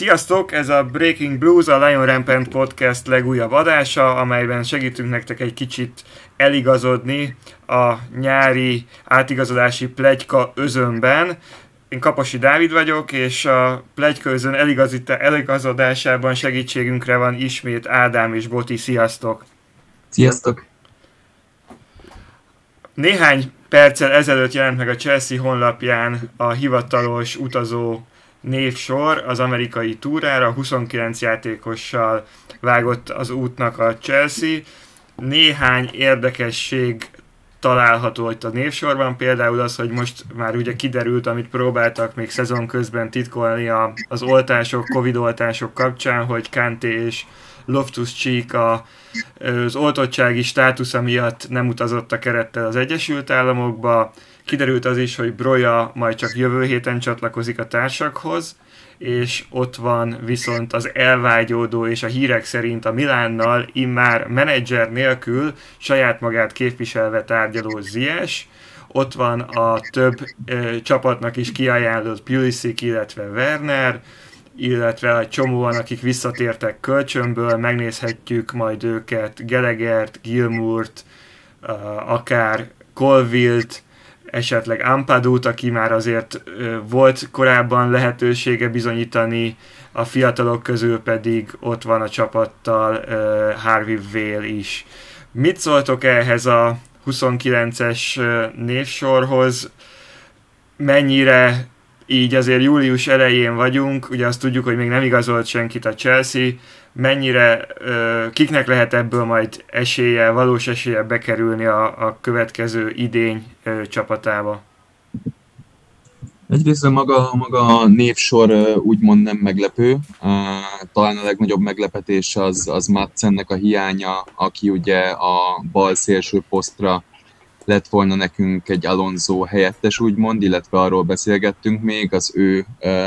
Sziasztok! Ez a Breaking Blues, a Lion Rampant Podcast legújabb adása, amelyben segítünk nektek egy kicsit eligazodni a nyári átigazodási plegyka özönben. Én Kaposi Dávid vagyok, és a plegyka özön eligazodásában segítségünkre van ismét Ádám és Boti. Sziasztok! Sziasztok! Néhány perccel ezelőtt jelent meg a Chelsea honlapján a hivatalos utazó névsor az amerikai túrára, 29 játékossal vágott az útnak a Chelsea. Néhány érdekesség található itt a névsorban, például az, hogy most már ugye kiderült, amit próbáltak még szezon közben titkolni a, az oltások, Covid oltások kapcsán, hogy Kanté és Loftus Cheek az oltottsági státusza miatt nem utazott a kerettel az Egyesült Államokba, Kiderült az is, hogy Broja majd csak jövő héten csatlakozik a társakhoz, és ott van viszont az elvágyódó és a hírek szerint a Milánnal immár menedzser nélkül saját magát képviselve tárgyaló Zies, ott van a több ö, csapatnak is kiajánlott Pulisic, illetve Werner, illetve egy csomóan, akik visszatértek kölcsönből, megnézhetjük majd őket, Gelegert, Gilmurt, akár Colvillt, esetleg Ampadút, aki már azért volt korábban lehetősége bizonyítani, a fiatalok közül pedig ott van a csapattal Harvey Vale is. Mit szóltok ehhez a 29-es névsorhoz? Mennyire így azért július elején vagyunk, ugye azt tudjuk, hogy még nem igazolt senkit a Chelsea, mennyire, kiknek lehet ebből majd esélye, valós esélye bekerülni a, a következő idény csapatába? Egyrészt maga, maga a névsor úgymond nem meglepő. Talán a legnagyobb meglepetés az, az Madsennek a hiánya, aki ugye a bal szélső posztra lett volna nekünk egy Alonso helyettes, úgymond, illetve arról beszélgettünk még, az ő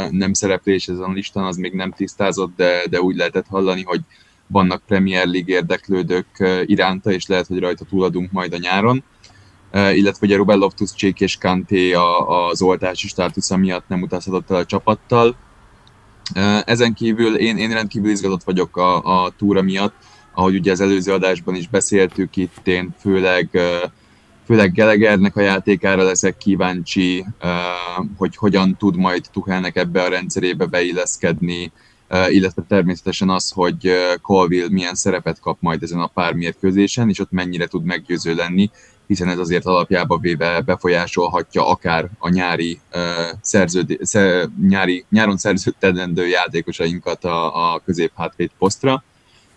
nem szereplés ezen a listán, az még nem tisztázott, de, de úgy lehetett hallani, hogy vannak Premier League érdeklődők iránta, és lehet, hogy rajta túladunk majd a nyáron. Illetve ugye Ruben loftus és Kanté az oltási státusza miatt nem utazhatott el a csapattal. Ezen kívül én, én rendkívül izgatott vagyok a, a túra miatt, ahogy ugye az előző adásban is beszéltük, itt én főleg uh, főleg Gelegernek a játékára leszek kíváncsi, hogy hogyan tud majd Tuchelnek ebbe a rendszerébe beilleszkedni, illetve természetesen az, hogy Colville milyen szerepet kap majd ezen a pár mérkőzésen, és ott mennyire tud meggyőző lenni, hiszen ez azért alapjába véve befolyásolhatja akár a nyári, szerződ, nyári nyáron szerződtetendő játékosainkat a, a középhátvéd posztra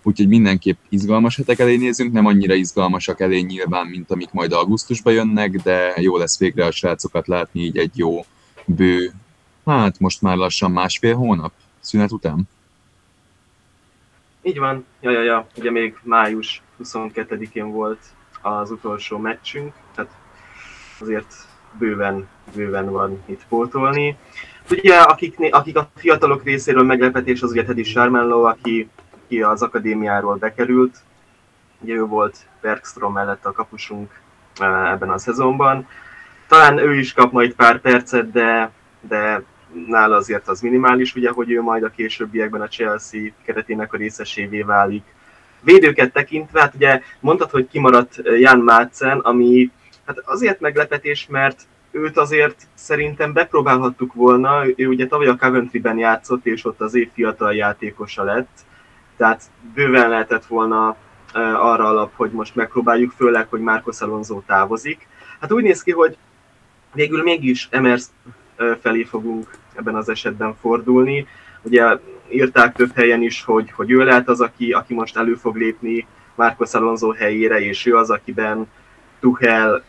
úgyhogy mindenképp izgalmas hetek elé nézünk, nem annyira izgalmasak elé nyilván, mint amik majd augusztusban jönnek, de jó lesz végre a srácokat látni így egy jó bő, hát most már lassan másfél hónap szünet után. Így van, ja, ja, ja. ugye még május 22-én volt az utolsó meccsünk, tehát azért bőven, bőven van itt pótolni. Ugye, akik, akik a fiatalok részéről meglepetés, az ugye Teddy Sharmanlow, aki aki az akadémiáról bekerült. Ugye ő volt Bergstrom mellett a kapusunk eh, ebben a szezonban. Talán ő is kap majd pár percet, de, de nála azért az minimális, ugye, hogy ő majd a későbbiekben a Chelsea keretének a részesévé válik. Védőket tekintve, hát ugye mondtad, hogy kimaradt Jan Mácen, ami hát azért meglepetés, mert őt azért szerintem bepróbálhattuk volna, ő ugye tavaly a Coventry-ben játszott, és ott az év fiatal játékosa lett, tehát bőven lehetett volna arra alap, hogy most megpróbáljuk, főleg, hogy Marcos Alonso távozik. Hát úgy néz ki, hogy végül mégis Emers felé fogunk ebben az esetben fordulni. Ugye írták több helyen is, hogy, hogy ő lehet az, aki, aki most elő fog lépni Marcos Alonso helyére, és ő az, akiben Tuchel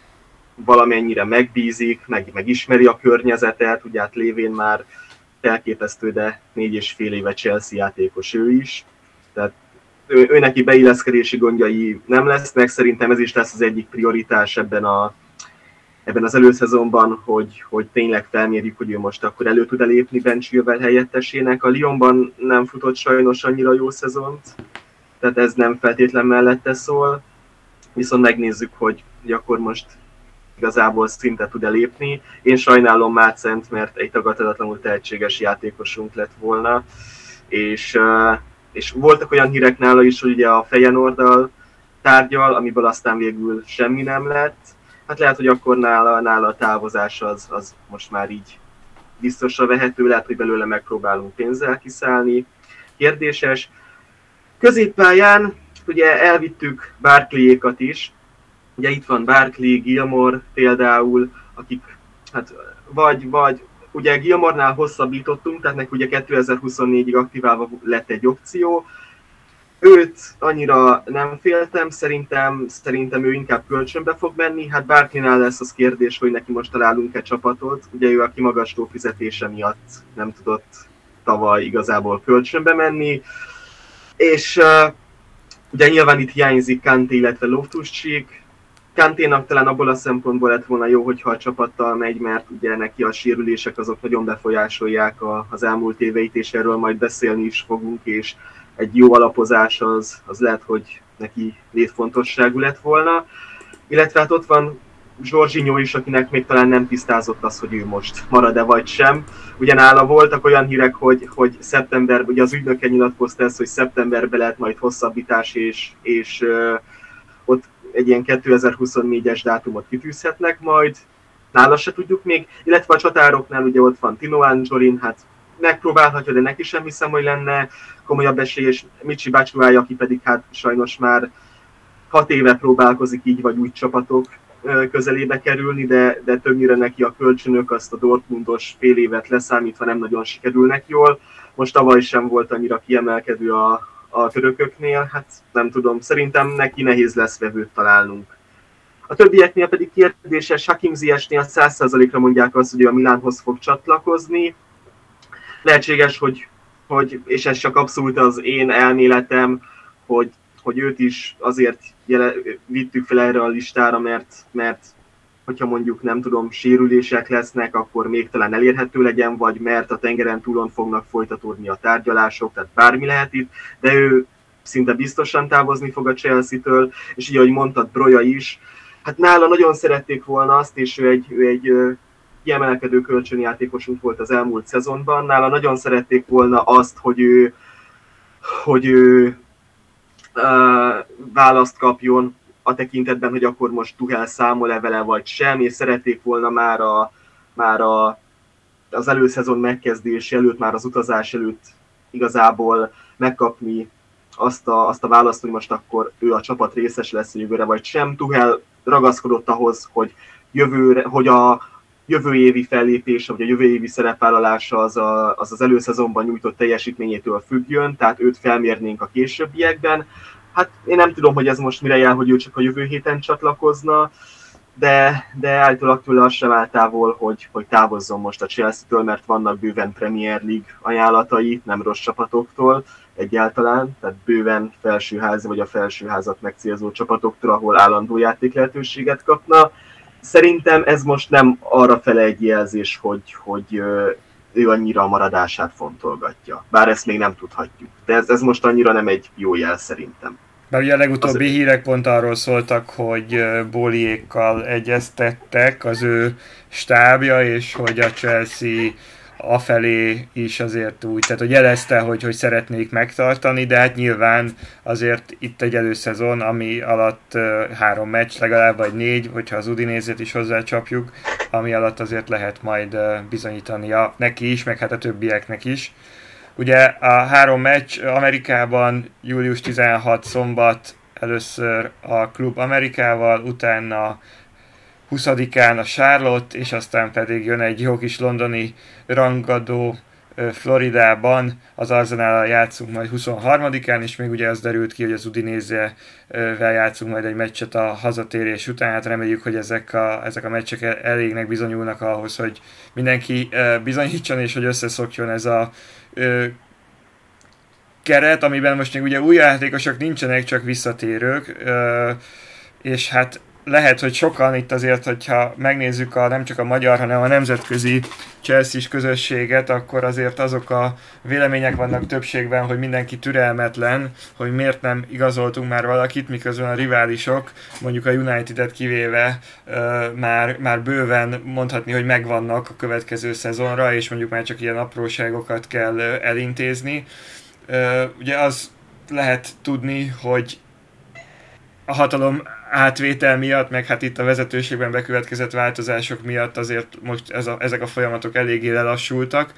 valamennyire megbízik, meg, megismeri a környezetet, ugye hát lévén már elképesztő, de négy és fél éve Chelsea játékos ő is ő, ő neki beilleszkedési gondjai nem lesznek, szerintem ez is lesz az egyik prioritás ebben a ebben az előszezonban, hogy, hogy tényleg felmérjük, hogy ő most akkor elő tud elépni Ben Chilwell helyettesének. A Lyonban nem futott sajnos annyira jó szezont, tehát ez nem feltétlen mellette szól, viszont megnézzük, hogy, hogy akkor most igazából szinte tud elépni. Én sajnálom Mácent, mert egy tagadhatatlanul tehetséges játékosunk lett volna és, és voltak olyan hírek nála is, hogy ugye a Fejenordal tárgyal, amiből aztán végül semmi nem lett. Hát lehet, hogy akkor nála, nála a távozás az, az most már így biztosra vehető, lehet, hogy belőle megpróbálunk pénzzel kiszállni. Kérdéses. Középpályán ugye elvittük Barclayékat is, ugye itt van Barclay, Gilmore például, akik hát vagy, vagy ugye Gilmornál hosszabbítottunk, tehát neki ugye 2024-ig aktiválva lett egy opció, Őt annyira nem féltem, szerintem, szerintem ő inkább kölcsönbe fog menni. Hát bárkinál lesz az kérdés, hogy neki most találunk-e csapatot. Ugye ő a kimagasló fizetése miatt nem tudott tavaly igazából kölcsönbe menni. És uh, ugye nyilván itt hiányzik Kanté, illetve Loftus-Cheek. Kanténak talán abból a szempontból lett volna jó, hogyha a csapattal megy, mert ugye neki a sérülések azok nagyon befolyásolják a, az elmúlt éveit, és erről majd beszélni is fogunk, és egy jó alapozás az, az lehet, hogy neki létfontosságú lett volna. Illetve hát ott van Zsorzsinyó is, akinek még talán nem tisztázott az, hogy ő most marad-e vagy sem. Ugyanála voltak olyan hírek, hogy, hogy szeptember, ugye az ügynöke nyilatkozta ezt, hogy szeptemberben lehet majd hosszabbítás, és, és uh, ott egy ilyen 2024-es dátumot kitűzhetnek majd. Nála se tudjuk még, illetve a csatároknál ugye ott van Tino Angelin, hát megpróbálhatja, de neki sem hiszem, hogy lenne komolyabb esély, és Micsi Bácsuály, aki pedig hát sajnos már hat éve próbálkozik így vagy úgy csapatok közelébe kerülni, de, de többnyire neki a kölcsönök azt a Dortmundos fél évet leszámítva nem nagyon sikerülnek jól. Most tavaly sem volt annyira kiemelkedő a, a törököknél, hát nem tudom, szerintem neki nehéz lesz vevőt találnunk. A többieknél pedig kérdéses, Hakim Ziyechnél 100%-ra mondják azt, hogy a Milánhoz fog csatlakozni. Lehetséges, hogy hogy, és ez csak abszolút az én elméletem, hogy, hogy őt is azért jele, vittük fel erre a listára, mert, mert hogyha mondjuk nem tudom, sérülések lesznek, akkor még talán elérhető legyen, vagy mert a tengeren túlon fognak folytatódni a tárgyalások, tehát bármi lehet itt, de ő szinte biztosan távozni fog a Chelsea-től, és így, ahogy mondtad, Broja is, hát nála nagyon szerették volna azt, és ő egy, ő egy kiemelkedő kölcsönjátékosunk volt az elmúlt szezonban. Nála nagyon szerették volna azt, hogy ő, hogy ő választ kapjon a tekintetben, hogy akkor most Tuhel számol-e vele vagy sem, és szerették volna már, a, már a, az előszezon megkezdés előtt, már az utazás előtt igazából megkapni azt a, azt a választ, hogy most akkor ő a csapat részes lesz jövőre, vagy sem. Tuhel ragaszkodott ahhoz, hogy jövőre, hogy a, jövő évi fellépése, vagy a jövő évi szerepvállalása az, a, az az előszezonban nyújtott teljesítményétől függjön, tehát őt felmérnénk a későbbiekben. Hát én nem tudom, hogy ez most mire jár, hogy ő csak a jövő héten csatlakozna, de, de állítólag tőle az sem áll távol, hogy, hogy távozzon most a Chelsea-től, mert vannak bőven Premier League ajánlatai, nem rossz csapatoktól egyáltalán, tehát bőven felsőház vagy a felsőházat megcélzó csapatoktól, ahol állandó játék lehetőséget kapna szerintem ez most nem arra fele egy jelzés, hogy, hogy ő annyira a maradását fontolgatja. Bár ezt még nem tudhatjuk. De ez, ez most annyira nem egy jó jel szerintem. Mert ugye a legutóbbi Azért... hírek pont arról szóltak, hogy Bóliékkal egyeztettek az ő stábja, és hogy a Chelsea afelé is azért úgy, tehát hogy jelezte, hogy, hogy szeretnék megtartani, de hát nyilván azért itt egy előszezon, ami alatt uh, három meccs, legalább vagy négy, hogyha az Udinézét is hozzácsapjuk, ami alatt azért lehet majd uh, bizonyítania neki is, meg hát a többieknek is. Ugye a három meccs Amerikában július 16 szombat először a klub Amerikával, utána 20-án a Charlotte, és aztán pedig jön egy jó kis londoni rangadó Floridában, az Arzenál játszunk majd 23-án, és még ugye az derült ki, hogy az Udinézzel játszunk majd egy meccset a hazatérés után, hát reméljük, hogy ezek a, ezek a meccsek elégnek bizonyulnak ahhoz, hogy mindenki bizonyítson, és hogy összeszokjon ez a keret, amiben most még ugye új játékosok nincsenek, csak visszatérők, és hát lehet, hogy sokan itt azért, hogyha megnézzük a, nem csak a magyar, hanem a nemzetközi chelsea közösséget, akkor azért azok a vélemények vannak többségben, hogy mindenki türelmetlen, hogy miért nem igazoltunk már valakit, miközben a riválisok, mondjuk a United-et kivéve már, már bőven mondhatni, hogy megvannak a következő szezonra, és mondjuk már csak ilyen apróságokat kell elintézni. Ugye az lehet tudni, hogy a hatalom átvétel miatt, meg hát itt a vezetőségben bekövetkezett változások miatt azért most ez a, ezek a folyamatok eléggé lelassultak,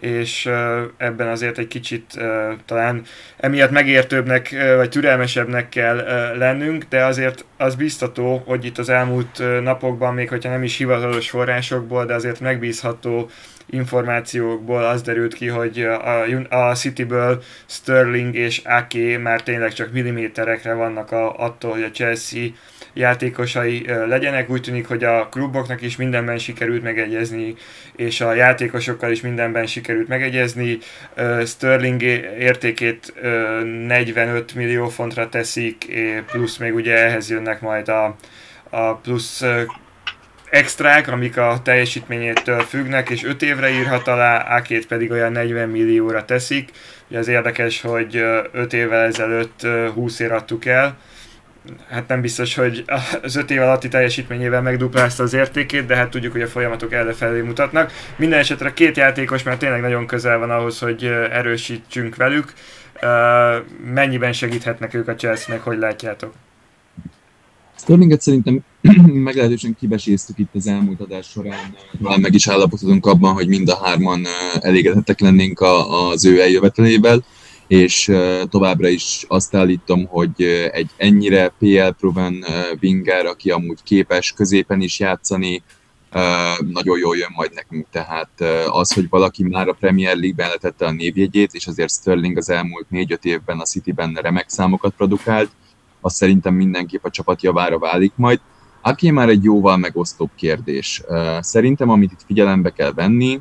és ebben azért egy kicsit talán emiatt megértőbbnek vagy türelmesebbnek kell lennünk, de azért az biztató, hogy itt az elmúlt napokban, még hogyha nem is hivatalos forrásokból, de azért megbízható információkból az derült ki, hogy a, a Cityből Sterling és Ake már tényleg csak milliméterekre vannak a, attól, hogy a Chelsea játékosai legyenek. Úgy tűnik, hogy a kluboknak is mindenben sikerült megegyezni, és a játékosokkal is mindenben sikerült megegyezni. Sterling értékét 45 millió fontra teszik, plusz még ugye ehhez jönnek majd a, a plusz extrák, amik a teljesítményétől függnek, és 5 évre írhat alá, Ákét pedig olyan 40 millióra teszik. Ugye az érdekes, hogy 5 évvel ezelőtt 20 ér adtuk el, hát nem biztos, hogy az 5 év alatti teljesítményével megduplázta az értékét, de hát tudjuk, hogy a folyamatok előfelé mutatnak. Minden esetre két játékos már tényleg nagyon közel van ahhoz, hogy erősítsünk velük. Mennyiben segíthetnek ők a Chelsea-nek, hogy látjátok? Sterlinget szerintem meglehetősen kibeséztük itt az elmúlt adás során. Talán meg is állapotodunk abban, hogy mind a hárman elégedettek lennénk az ő eljövetelével, és továbbra is azt állítom, hogy egy ennyire PL proven winger, aki amúgy képes középen is játszani, nagyon jól jön majd nekünk. Tehát az, hogy valaki már a Premier League-ben letette a névjegyét, és azért Sterling az elmúlt 4-5 évben a City-ben remek számokat produkált, az szerintem mindenképp a csapat javára válik majd. Aki már egy jóval megosztóbb kérdés. Szerintem, amit itt figyelembe kell venni,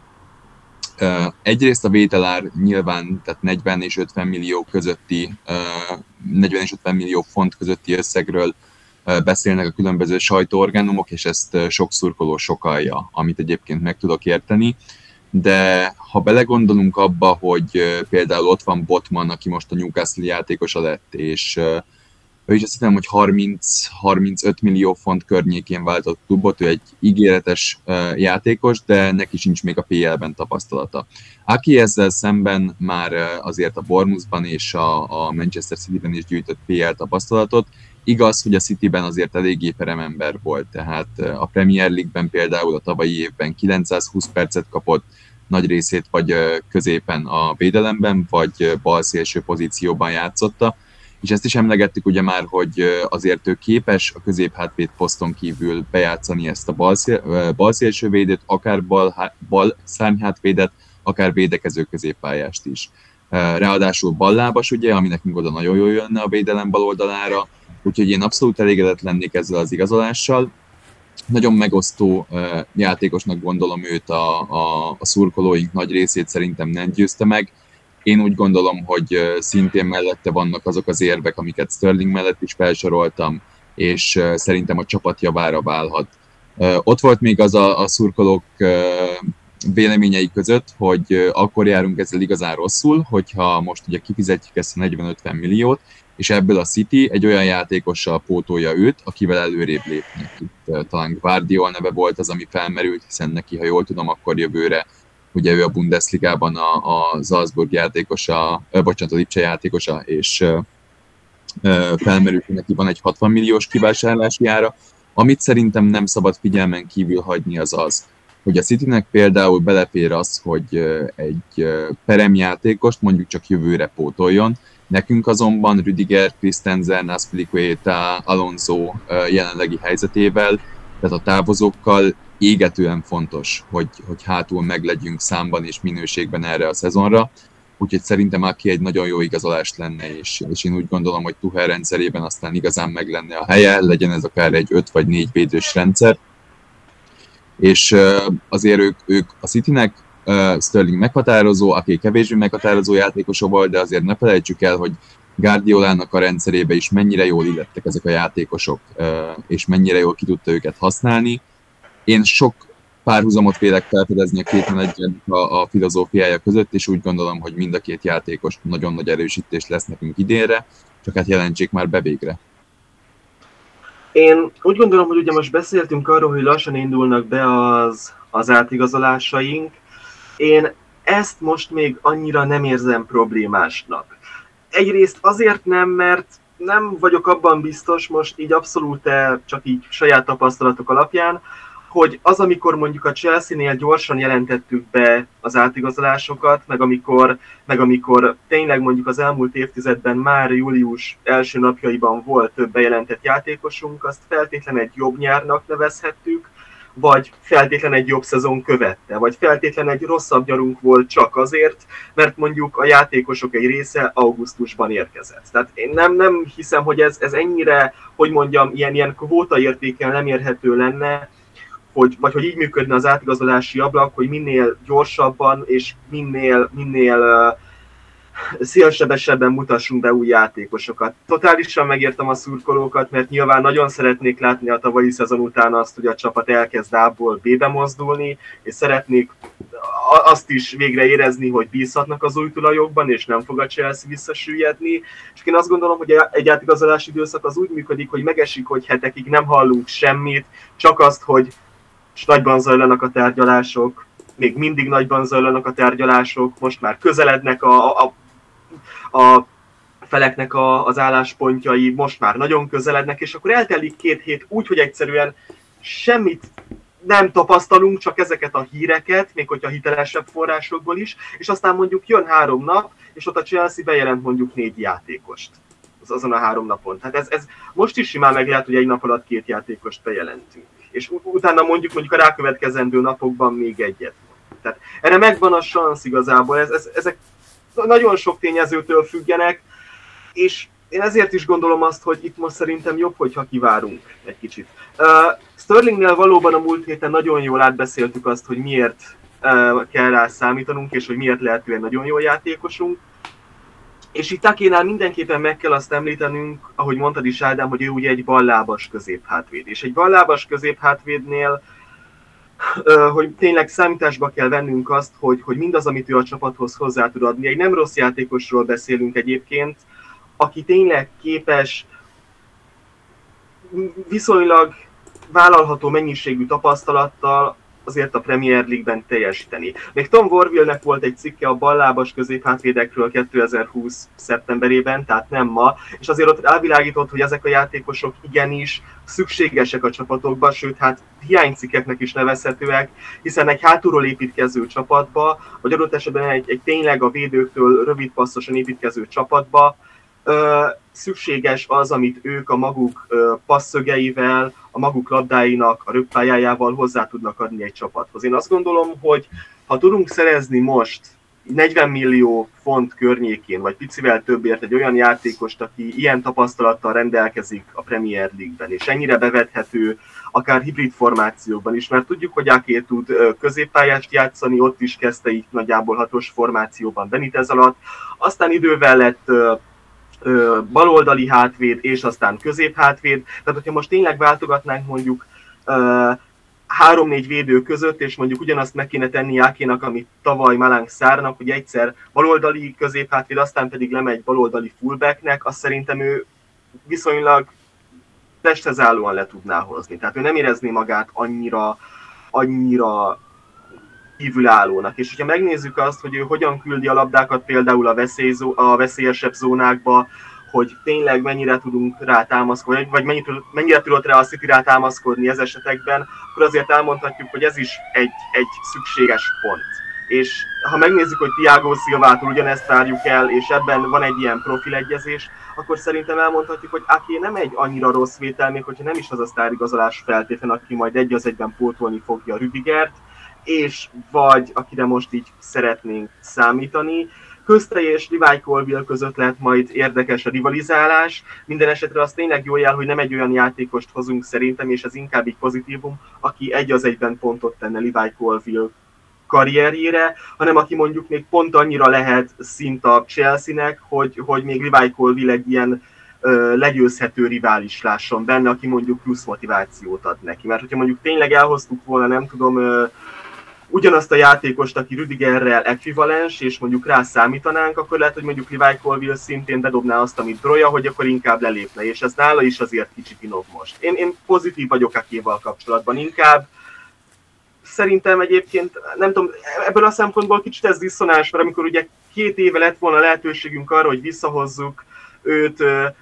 egyrészt a vételár nyilván tehát 40 és 50 millió közötti, 40 és 50 millió font közötti összegről beszélnek a különböző sajtóorgánumok, és ezt sok szurkoló sokalja, amit egyébként meg tudok érteni. De ha belegondolunk abba, hogy például ott van Botman, aki most a Newcastle játékosa lett, és ő is azt hiszem, hogy 30-35 millió font környékén váltott klubot, ő egy ígéretes játékos, de neki sincs még a PL-ben tapasztalata. Aki ezzel szemben már azért a Bournemouthban és a, Manchester City-ben is gyűjtött PL tapasztalatot, Igaz, hogy a City-ben azért eléggé peremember volt, tehát a Premier League-ben például a tavalyi évben 920 percet kapott, nagy részét vagy középen a védelemben, vagy balszélső pozícióban játszotta, és ezt is emlegettük ugye már, hogy azért ő képes a középhátvéd poszton kívül bejátszani ezt a balszél, védőt, akár bal, bal szárnyhátvédet, akár védekező középpályást is. Ráadásul ballábas, ugye, ami nekünk oda nagyon jól jönne a védelem bal oldalára, úgyhogy én abszolút elégedett lennék ezzel az igazolással. Nagyon megosztó játékosnak gondolom őt a, a, a szurkolóink nagy részét szerintem nem győzte meg, én úgy gondolom, hogy szintén mellette vannak azok az érvek, amiket Sterling mellett is felsoroltam, és szerintem a csapat javára válhat. Ott volt még az a, a szurkolók véleményei között, hogy akkor járunk ezzel igazán rosszul, hogyha most ugye kifizetjük ezt a 40-50 milliót, és ebből a City egy olyan játékossal pótolja őt, akivel előrébb lépnek. Itt talán Guardiol neve volt az, ami felmerült, hiszen neki, ha jól tudom, akkor jövőre ugye ő a Bundesligában a, a Salzburg játékosa, bocsánat, a Lipcse játékosa, és felmerült, hogy neki van egy 60 milliós kivásárlási ára. Amit szerintem nem szabad figyelmen kívül hagyni az az, hogy a Citynek például belefér az, hogy egy peremjátékost mondjuk csak jövőre pótoljon, Nekünk azonban Rüdiger, Christensen, Aspilicueta, Alonso jelenlegi helyzetével, tehát a távozókkal égetően fontos, hogy, hogy hátul meglegyünk számban és minőségben erre a szezonra. Úgyhogy szerintem Aki egy nagyon jó igazolás lenne, és, és én úgy gondolom, hogy Tuchel rendszerében aztán igazán meg lenne a helye, legyen ez akár egy 5 vagy 4 védős rendszer. És azért ők, ők a Citynek Sterling meghatározó, aki kevésbé meghatározó játékosa volt, de azért ne felejtsük el, hogy Guardiolának a rendszerébe is mennyire jól illettek ezek a játékosok, és mennyire jól ki tudta őket használni. Én sok párhuzamot vélek felfedezni a két menedzsernek a, a filozófiája között, és úgy gondolom, hogy mind a két játékos nagyon nagy erősítés lesz nekünk idénre, csak hát jelentsék már be végre. Én úgy gondolom, hogy ugye most beszéltünk arról, hogy lassan indulnak be az, az átigazolásaink. Én ezt most még annyira nem érzem problémásnak. Egyrészt azért nem, mert nem vagyok abban biztos, most így abszolút csak így saját tapasztalatok alapján, hogy az, amikor mondjuk a Chelsea-nél gyorsan jelentettük be az átigazolásokat, meg amikor, meg amikor tényleg mondjuk az elmúlt évtizedben már július első napjaiban volt több bejelentett játékosunk, azt feltétlenül egy jobb nyárnak nevezhettük, vagy feltétlen egy jobb szezon követte, vagy feltétlen egy rosszabb nyarunk volt csak azért, mert mondjuk a játékosok egy része augusztusban érkezett. Tehát én nem, nem hiszem, hogy ez, ez ennyire, hogy mondjam, ilyen, ilyen kvóta értéken nem érhető lenne, hogy, vagy hogy így működne az átigazolási ablak, hogy minél gyorsabban és minél, minél uh, szélsebesebben mutassunk be új játékosokat. Totálisan megértem a szurkolókat, mert nyilván nagyon szeretnék látni a tavalyi szezon után azt, hogy a csapat elkezd A-ból B-be mozdulni, és szeretnék azt is végre érezni, hogy bízhatnak az új tulajokban, és nem fog a Chelsea visszasüllyedni. És én azt gondolom, hogy egy átigazolási időszak az úgy működik, hogy megesik, hogy hetekig nem hallunk semmit, csak azt, hogy és nagyban zajlanak a tárgyalások, még mindig nagyban zajlanak a tárgyalások, most már közelednek a, a, a feleknek a, az álláspontjai, most már nagyon közelednek, és akkor eltelik két hét úgy, hogy egyszerűen semmit nem tapasztalunk, csak ezeket a híreket, még hogyha hitelesebb forrásokból is, és aztán mondjuk jön három nap, és ott a Chelsea bejelent mondjuk négy játékost. Az azon a három napon. Tehát ez, ez most is simán meg lehet, hogy egy nap alatt két játékost bejelentünk és utána mondjuk mondjuk a rákövetkezendő napokban még egyet. Tehát erre megvan a szansz igazából, ez, ez, ezek nagyon sok tényezőtől függenek, és én ezért is gondolom azt, hogy itt most szerintem jobb, hogyha kivárunk egy kicsit. Uh, Sterlingnél valóban a múlt héten nagyon jól átbeszéltük azt, hogy miért uh, kell rá számítanunk, és hogy miért lehet egy nagyon jó játékosunk. És itt Takénál mindenképpen meg kell azt említenünk, ahogy mondtad is Ádám, hogy ő ugye egy ballábas középhátvéd. És egy ballábas középhátvédnél hogy tényleg számításba kell vennünk azt, hogy, hogy mindaz, amit ő a csapathoz hozzá tud adni. Egy nem rossz játékosról beszélünk egyébként, aki tényleg képes viszonylag vállalható mennyiségű tapasztalattal azért a Premier League-ben teljesíteni. Még Tom Warville-nek volt egy cikke a ballábas középhátvédekről 2020. szeptemberében, tehát nem ma, és azért ott elvilágított, hogy ezek a játékosok igenis szükségesek a csapatokba, sőt, hát hiánycikkeknek is nevezhetőek, hiszen egy hátulról építkező csapatba, vagy adott esetben egy, egy tényleg a védőktől rövid passzosan építkező csapatba, szükséges az, amit ők a maguk passzögeivel, a maguk labdáinak, a röppályájával hozzá tudnak adni egy csapathoz. Én azt gondolom, hogy ha tudunk szerezni most 40 millió font környékén, vagy picivel többért egy olyan játékost, aki ilyen tapasztalattal rendelkezik a Premier League-ben, és ennyire bevethető, akár hibrid formációban is, mert tudjuk, hogy Aké tud középpályást játszani, ott is kezdte így nagyjából hatos formációban Benitez alatt, aztán idővel lett baloldali hátvéd, és aztán középhátvéd. Tehát, hogyha most tényleg váltogatnánk mondjuk három-négy védő között, és mondjuk ugyanazt meg kéne tenni Jákénak, amit tavaly Malánk Szárnak, hogy egyszer baloldali középhátvéd, aztán pedig lemegy baloldali fullbacknek, azt szerintem ő viszonylag testhez állóan le tudná hozni. Tehát ő nem érezné magát annyira, annyira kívülállónak. És hogyha megnézzük azt, hogy ő hogyan küldi a labdákat például a, veszélyzó, a veszélyesebb zónákba, hogy tényleg mennyire tudunk rá támaszkodni, vagy mennyire, mennyire tudott rá a City rá támaszkodni ez esetekben, akkor azért elmondhatjuk, hogy ez is egy, egy szükséges pont. És ha megnézzük, hogy Tiago Silvától ugyanezt várjuk el, és ebben van egy ilyen profilegyezés, akkor szerintem elmondhatjuk, hogy Aki nem egy annyira rossz vétel, még hogyha nem is az a sztárigazolás feltétlen, aki majd egy az egyben pótolni fogja Rüdigert, és vagy akire most így szeretnénk számítani. Közte és Levi Colville között lehet majd érdekes a rivalizálás. Minden esetre az tényleg jó jel, hogy nem egy olyan játékost hozunk szerintem, és ez inkább így pozitívum, aki egy az egyben pontot tenne Levi Colville karrierjére, hanem aki mondjuk még pont annyira lehet szint a Chelsea-nek, hogy, hogy még Levi Colville egy ilyen ö, legyőzhető rivális lásson benne, aki mondjuk plusz motivációt ad neki. Mert hogyha mondjuk tényleg elhoztuk volna, nem tudom, ö, ugyanazt a játékost, aki Rüdigerrel ekvivalens, és mondjuk rá számítanánk, akkor lehet, hogy mondjuk Levi Colville szintén bedobná azt, amit Broja, hogy akkor inkább lelépne, és ez nála is azért kicsit finom most. Én, én pozitív vagyok Akéval kapcsolatban, inkább szerintem egyébként, nem tudom, ebből a szempontból kicsit ez diszonás, mert amikor ugye két éve lett volna lehetőségünk arra, hogy visszahozzuk őt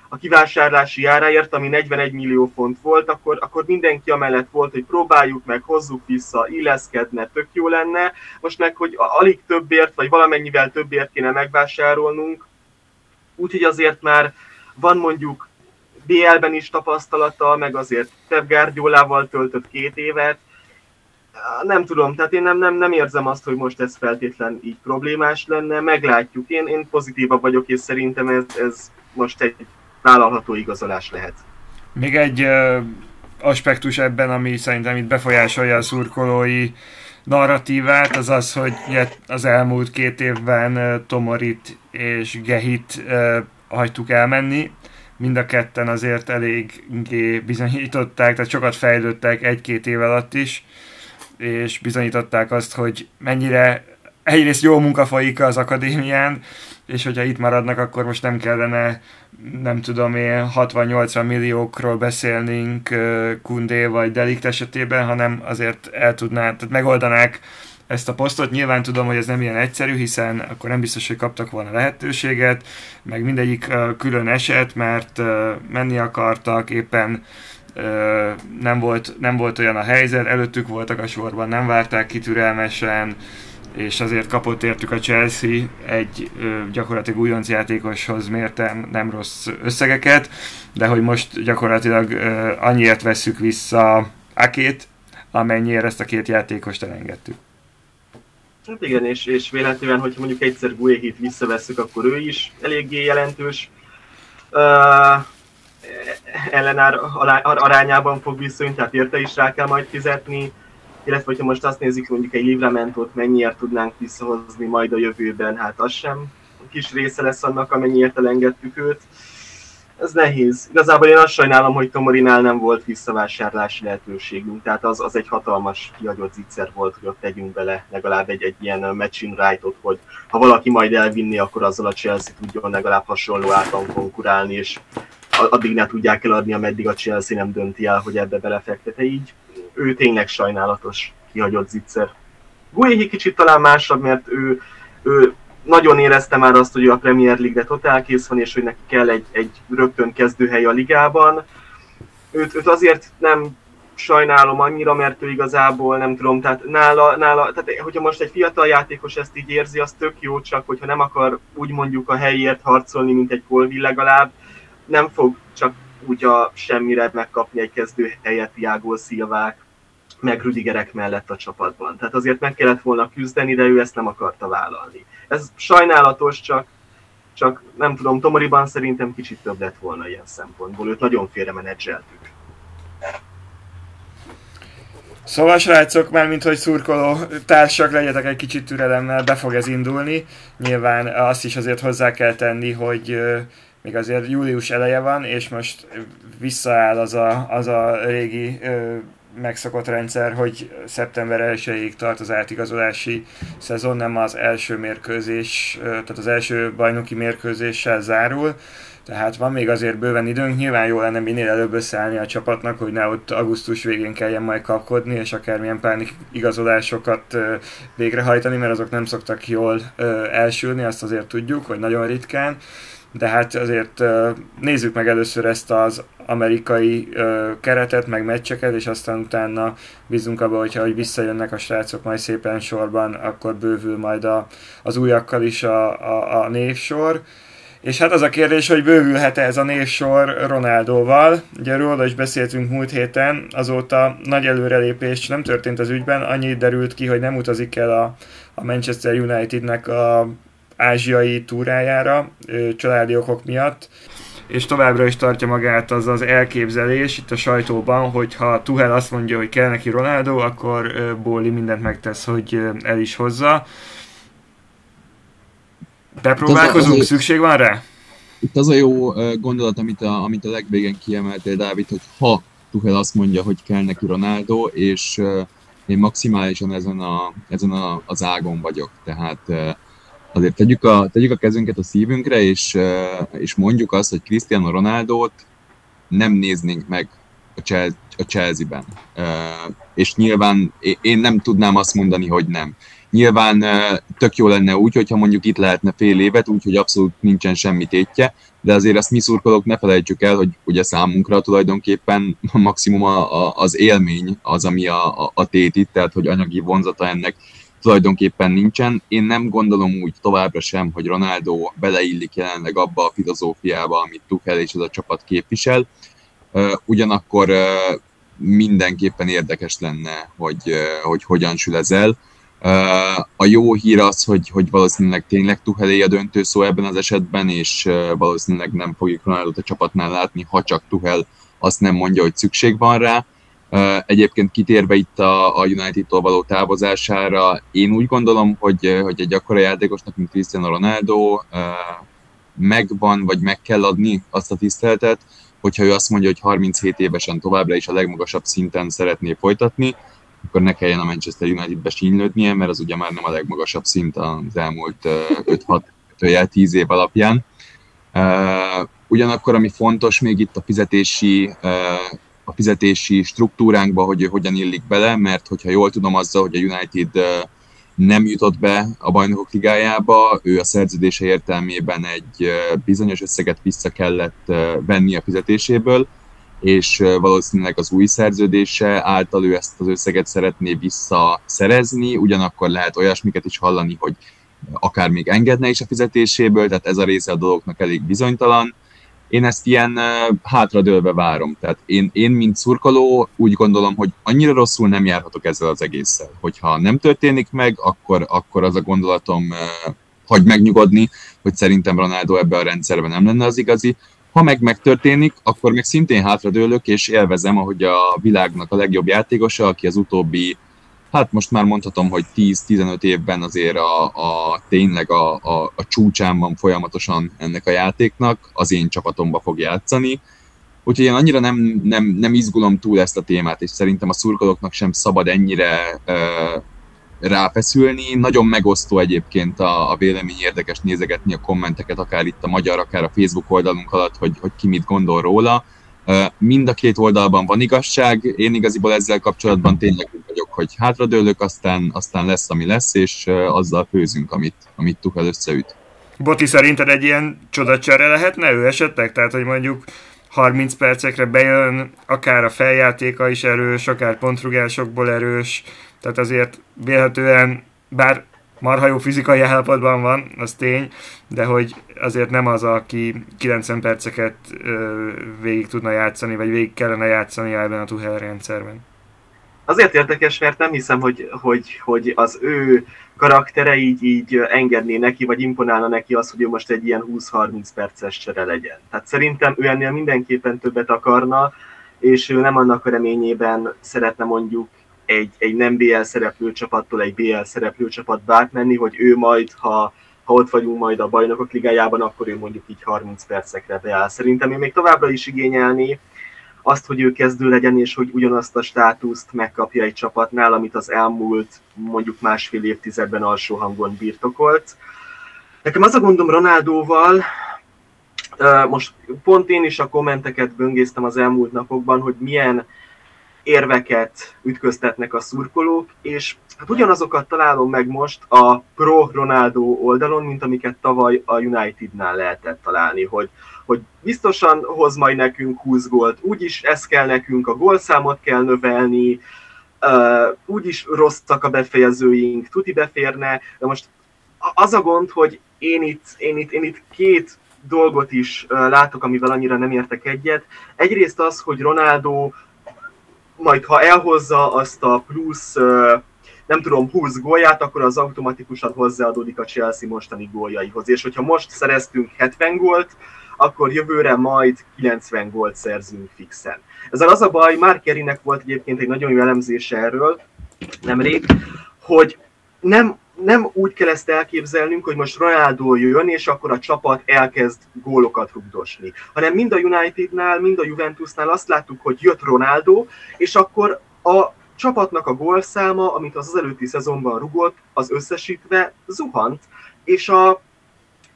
a kivásárlási áráért, ami 41 millió font volt, akkor, akkor mindenki amellett volt, hogy próbáljuk meg, hozzuk vissza, illeszkedne, tök jó lenne. Most meg, hogy alig többért, vagy valamennyivel többért kéne megvásárolnunk, úgyhogy azért már van mondjuk BL-ben is tapasztalata, meg azért Pep Guardiolával töltött két évet, nem tudom, tehát én nem, nem, nem érzem azt, hogy most ez feltétlen így problémás lenne, meglátjuk. Én, én pozitívabb vagyok, és szerintem ez, ez most egy vállalható igazolás lehet. Még egy aspektus ebben, ami szerintem itt befolyásolja a szurkolói narratívát, az az, hogy az elmúlt két évben uh, Tomorit és Gehit uh, hagytuk elmenni. Mind a ketten azért eléggé bizonyították, tehát sokat fejlődtek egy-két év alatt is, és bizonyították azt, hogy mennyire egyrészt jó munka folyik az akadémián, és hogyha itt maradnak, akkor most nem kellene, nem tudom én, 60-80 milliókról beszélnünk Kundé vagy Delikt esetében, hanem azért el tudná, tehát megoldanák ezt a posztot. Nyilván tudom, hogy ez nem ilyen egyszerű, hiszen akkor nem biztos, hogy kaptak volna lehetőséget, meg mindegyik külön eset, mert menni akartak, éppen nem volt, nem volt olyan a helyzet, előttük voltak a sorban, nem várták ki türelmesen, és azért kapott értük a Chelsea egy ö, gyakorlatilag újonc játékoshoz mértem nem rossz összegeket, de hogy most gyakorlatilag ö, annyiért vesszük vissza Akét, amennyiért ezt a két játékost elengedtük. Hát igen, és, és véletlenül, hogyha mondjuk egyszer Guéhit visszavesszük, akkor ő is eléggé jelentős uh, ellenár arányában fog visszajönni, tehát érte is rá kell majd fizetni illetve hogyha most azt nézzük, mondjuk egy Livramentot mennyiért tudnánk visszahozni majd a jövőben, hát az sem kis része lesz annak, amennyiért elengedtük őt. Ez nehéz. Igazából én azt sajnálom, hogy Tomorinál nem volt visszavásárlási lehetőségünk, tehát az, az egy hatalmas kihagyott zicser volt, hogy ott tegyünk bele legalább egy, egy ilyen matching right-ot, hogy ha valaki majd elvinni, akkor azzal a Chelsea tudjon legalább hasonló áton konkurálni, és addig ne tudják eladni, ameddig a Chelsea nem dönti el, hogy ebbe belefektete így ő tényleg sajnálatos kihagyott zicser. Guéhi kicsit talán másabb, mert ő, ő nagyon érezte már azt, hogy a Premier League-re totál kész van, és hogy neki kell egy, egy rögtön kezdőhely a ligában. Őt, őt azért nem sajnálom annyira, mert ő igazából nem tudom, tehát nála, nála tehát hogyha most egy fiatal játékos ezt így érzi, az tök jó, csak hogyha nem akar úgy mondjuk a helyért harcolni, mint egy Colville legalább, nem fog csak úgy a semmire megkapni egy kezdő helyet Tiago Szilvák, meg Rüdigerek mellett a csapatban. Tehát azért meg kellett volna küzdeni, de ő ezt nem akarta vállalni. Ez sajnálatos, csak, csak nem tudom, Tomoriban szerintem kicsit több lett volna ilyen szempontból. Őt nagyon félre menedzseltük. Szóval srácok, már mint hogy szurkoló társak, legyetek egy kicsit türelemmel, be fog ez indulni. Nyilván azt is azért hozzá kell tenni, hogy még azért július eleje van, és most visszaáll az a, az a régi megszokott rendszer, hogy szeptember 1-ig tart az átigazolási szezon, nem az első mérkőzés, tehát az első bajnoki mérkőzéssel zárul, tehát van még azért bőven időnk, nyilván jó lenne minél előbb összeállni a csapatnak, hogy ne ott augusztus végén kelljen majd kapkodni, és akármilyen pánik igazolásokat végrehajtani, mert azok nem szoktak jól elsülni, azt azért tudjuk, hogy nagyon ritkán de hát azért nézzük meg először ezt az amerikai keretet, meg meccseket, és aztán utána bízunk abba, hogyha hogy visszajönnek a srácok majd szépen sorban, akkor bővül majd a, az újakkal is a, a, a névsor. És hát az a kérdés, hogy bővülhet-e ez a névsor Ronaldóval. Ugye róla is beszéltünk múlt héten, azóta nagy előrelépés nem történt az ügyben, annyit derült ki, hogy nem utazik el a, a Manchester Unitednek a ázsiai túrájára családi okok miatt. és továbbra is tartja magát az az elképzelés itt a sajtóban, hogy ha Tuhel azt mondja, hogy kell neki Ronaldo, akkor Bóli mindent megtesz, hogy el is hozza. Bepróbálkozunk, szükség van rá? Itt az a jó gondolat, amit a, amit a legvégén kiemeltél, Dávid, hogy ha Tuchel azt mondja, hogy kell neki Ronaldo, és én maximálisan ezen, a, ezen a, az ágon vagyok. Tehát azért tegyük a, tegyük a kezünket a szívünkre, és, és mondjuk azt, hogy Cristiano Ronaldo-t nem néznénk meg a, Chelsea, a Chelsea-ben. És nyilván én nem tudnám azt mondani, hogy nem. Nyilván tök jó lenne úgy, hogyha mondjuk itt lehetne fél évet, úgyhogy abszolút nincsen semmi tétje, de azért azt mi szurkolók ne felejtsük el, hogy ugye számunkra tulajdonképpen maximum a, a, az élmény az, ami a, a, a tét itt, tehát hogy anyagi vonzata ennek tulajdonképpen nincsen. Én nem gondolom úgy továbbra sem, hogy Ronaldo beleillik jelenleg abba a filozófiába, amit Tuchel és ez a csapat képvisel. Ugyanakkor mindenképpen érdekes lenne, hogy, hogy hogyan sül ez el. A jó hír az, hogy, hogy valószínűleg tényleg Tuhelé a döntő szó ebben az esetben, és valószínűleg nem fogjuk Ronaldot a csapatnál látni, ha csak Tuhel azt nem mondja, hogy szükség van rá. Egyébként kitérve itt a, a United-tól való távozására, én úgy gondolom, hogy, hogy egy akkora játékosnak, mint Cristiano Ronaldo, megvan, vagy meg kell adni azt a tiszteletet, hogyha ő azt mondja, hogy 37 évesen továbbra is a legmagasabb szinten szeretné folytatni, akkor ne kelljen a Manchester United-be sínylődnie, mert az ugye már nem a legmagasabb szint az elmúlt 5-6 jel 10 év alapján. Ugyanakkor, ami fontos még itt a fizetési, a fizetési struktúránkba, hogy hogyan illik bele, mert hogyha jól tudom azzal, hogy a United nem jutott be a bajnokok ligájába, ő a szerződése értelmében egy bizonyos összeget vissza kellett venni a fizetéséből, és valószínűleg az új szerződése által ő ezt az összeget szeretné visszaszerezni, ugyanakkor lehet olyasmiket is hallani, hogy akár még engedne is a fizetéséből, tehát ez a része a dolognak elég bizonytalan. Én ezt ilyen hátradőlve várom. Tehát én, én, mint szurkoló, úgy gondolom, hogy annyira rosszul nem járhatok ezzel az egésszel. Hogyha nem történik meg, akkor, akkor az a gondolatom hagy megnyugodni, hogy szerintem Ronaldo ebbe a rendszerben nem lenne az igazi. Ha meg megtörténik, akkor meg szintén hátradőlök, és élvezem, ahogy a világnak a legjobb játékosa, aki az utóbbi, hát most már mondhatom, hogy 10-15 évben azért a, a tényleg a, a, a csúcsán van folyamatosan ennek a játéknak, az én csapatomba fog játszani. Úgyhogy én annyira nem, nem, nem izgulom túl ezt a témát, és szerintem a szurkolóknak sem szabad ennyire uh, ráfeszülni. Nagyon megosztó egyébként a, a vélemény, érdekes nézegetni a kommenteket, akár itt a magyar, akár a Facebook oldalunk alatt, hogy, hogy ki mit gondol róla. Mind a két oldalban van igazság, én igaziból ezzel kapcsolatban tényleg úgy vagyok, hogy hátradőlök, aztán, aztán lesz, ami lesz, és azzal főzünk, amit, amit Tuchel összeüt. Boti, szerinted egy ilyen csodacsere lehetne ő esetleg? Tehát, hogy mondjuk 30 percekre bejön, akár a feljátéka is erős, akár pontrugásokból erős, tehát azért vélhetően, bár marha jó fizikai állapotban van, az tény, de hogy azért nem az, aki 90 perceket ö, végig tudna játszani, vagy végig kellene játszani ebben a Tuchel rendszerben. Azért érdekes, mert nem hiszem, hogy, hogy, hogy az ő karaktere így, így engedné neki, vagy imponálna neki az, hogy ő most egy ilyen 20-30 perces csere legyen. Tehát szerintem ő ennél mindenképpen többet akarna, és ő nem annak a reményében szeretne mondjuk egy, egy nem BL szereplő csapattól egy BL szereplő csapatba átmenni, hogy ő majd, ha, ha ott vagyunk majd a bajnokok ligájában, akkor ő mondjuk így 30 percekre beáll. Szerintem ő még továbbra is igényelni azt, hogy ő kezdő legyen, és hogy ugyanazt a státuszt megkapja egy csapatnál, amit az elmúlt mondjuk másfél évtizedben alsó hangon birtokolt. Nekem az a gondom Ronaldóval, most pont én is a kommenteket böngésztem az elmúlt napokban, hogy milyen érveket ütköztetnek a szurkolók, és hát ugyanazokat találom meg most a pro Ronaldo oldalon, mint amiket tavaly a Unitednál lehetett találni, hogy, hogy biztosan hoz majd nekünk 20 gólt, úgyis ez kell nekünk, a gólszámot kell növelni, uh, úgyis rosszak a befejezőink, tuti beférne, de most az a gond, hogy én itt, én itt, én itt két dolgot is látok, amivel annyira nem értek egyet. Egyrészt az, hogy Ronaldo majd ha elhozza azt a plusz, nem tudom, 20 gólját, akkor az automatikusan hozzáadódik a Chelsea mostani góljaihoz. És hogyha most szereztünk 70 gólt, akkor jövőre majd 90 gólt szerzünk fixen. Ezzel az a baj, Mark Kerinek volt egyébként egy nagyon jó elemzése erről nemrég, hogy nem, nem úgy kell ezt elképzelnünk, hogy most Ronaldo jön, és akkor a csapat elkezd gólokat rugdosni. Hanem mind a Unitednál, mind a Juventusnál azt láttuk, hogy jött Ronaldo, és akkor a csapatnak a gólszáma, amit az, az előtti szezonban rugott, az összesítve zuhant, és a,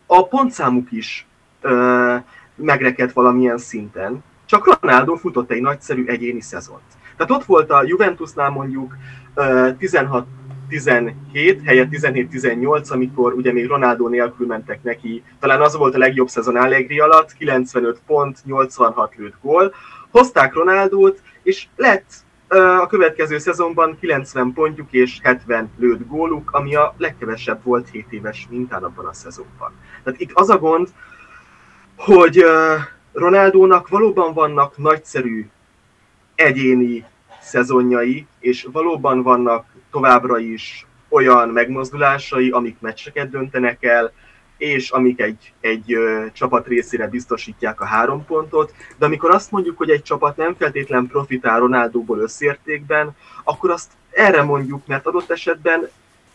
a pontszámuk is ö, megrekedt valamilyen szinten. Csak Ronaldo futott egy nagyszerű egyéni szezont. Tehát ott volt a Juventusnál mondjuk 16 17 helyett 17-18, amikor ugye még Ronaldo nélkül mentek neki. Talán az volt a legjobb szezon Allegri alatt, 95 pont, 86 lőtt gól. Hozták Ronaldót, és lett a következő szezonban 90 pontjuk és 70 lőtt góluk, ami a legkevesebb volt 7 éves mintán abban a szezonban. Tehát itt az a gond, hogy Ronaldónak valóban vannak nagyszerű egyéni szezonjai, és valóban vannak továbbra is olyan megmozdulásai, amik meccseket döntenek el, és amik egy, egy ö, csapat részére biztosítják a három pontot, de amikor azt mondjuk, hogy egy csapat nem feltétlen profitál Ronaldóból összértékben, akkor azt erre mondjuk, mert adott esetben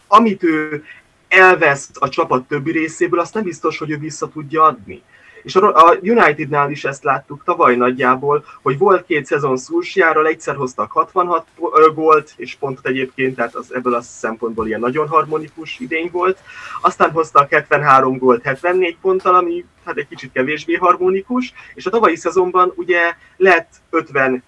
amit ő elvesz a csapat többi részéből, azt nem biztos, hogy ő vissza tudja adni. És a Unitednál is ezt láttuk tavaly nagyjából, hogy volt két szezon Szulsjárral, egyszer hoztak 66 gólt, és pontot egyébként, tehát az, ebből a szempontból ilyen nagyon harmonikus idény volt. Aztán hoztak 73 gólt 74 ponttal, ami hát egy kicsit kevésbé harmonikus, és a tavalyi szezonban ugye lett 57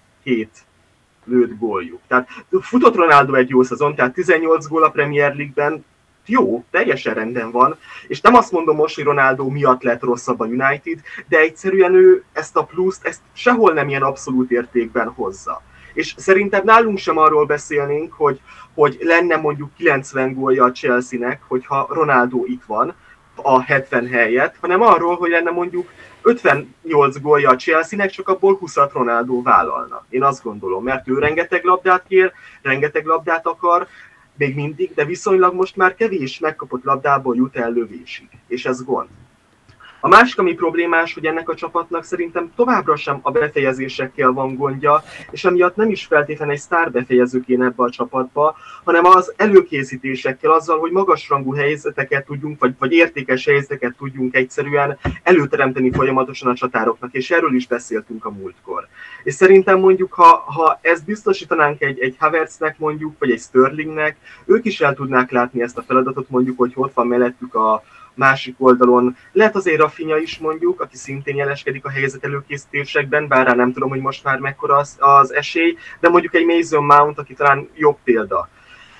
lőtt góljuk. Tehát futott Ronaldo egy jó szezon, tehát 18 gól a Premier League-ben, jó, teljesen rendben van, és nem azt mondom most, hogy Ronaldo miatt lett rosszabb a United, de egyszerűen ő ezt a pluszt, ezt sehol nem ilyen abszolút értékben hozza. És szerintem nálunk sem arról beszélnénk, hogy, hogy lenne mondjuk 90 gólja a Chelsea-nek, hogyha Ronaldo itt van a 70 helyet, hanem arról, hogy lenne mondjuk 58 gólja a Chelsea-nek, csak abból 20-at Ronaldo vállalna. Én azt gondolom, mert ő rengeteg labdát kér, rengeteg labdát akar, még mindig, de viszonylag most már kevés megkapott labdából jut el lövésig, és ez gond. A másik, ami problémás, hogy ennek a csapatnak szerintem továbbra sem a befejezésekkel van gondja, és emiatt nem is feltétlenül egy sztár befejező kéne ebbe a csapatba, hanem az előkészítésekkel, azzal, hogy magasrangú helyzeteket tudjunk, vagy, vagy értékes helyzeteket tudjunk egyszerűen előteremteni folyamatosan a csatároknak, és erről is beszéltünk a múltkor. És szerintem mondjuk, ha, ha ezt biztosítanánk egy, egy Havertznek mondjuk, vagy egy Sterlingnek, ők is el tudnák látni ezt a feladatot, mondjuk, hogy ott van mellettük a, másik oldalon lehet azért Rafinha is mondjuk, aki szintén jeleskedik a helyzet előkészítésekben, bár rá nem tudom, hogy most már mekkora az, az esély, de mondjuk egy Mason Mount, aki talán jobb példa.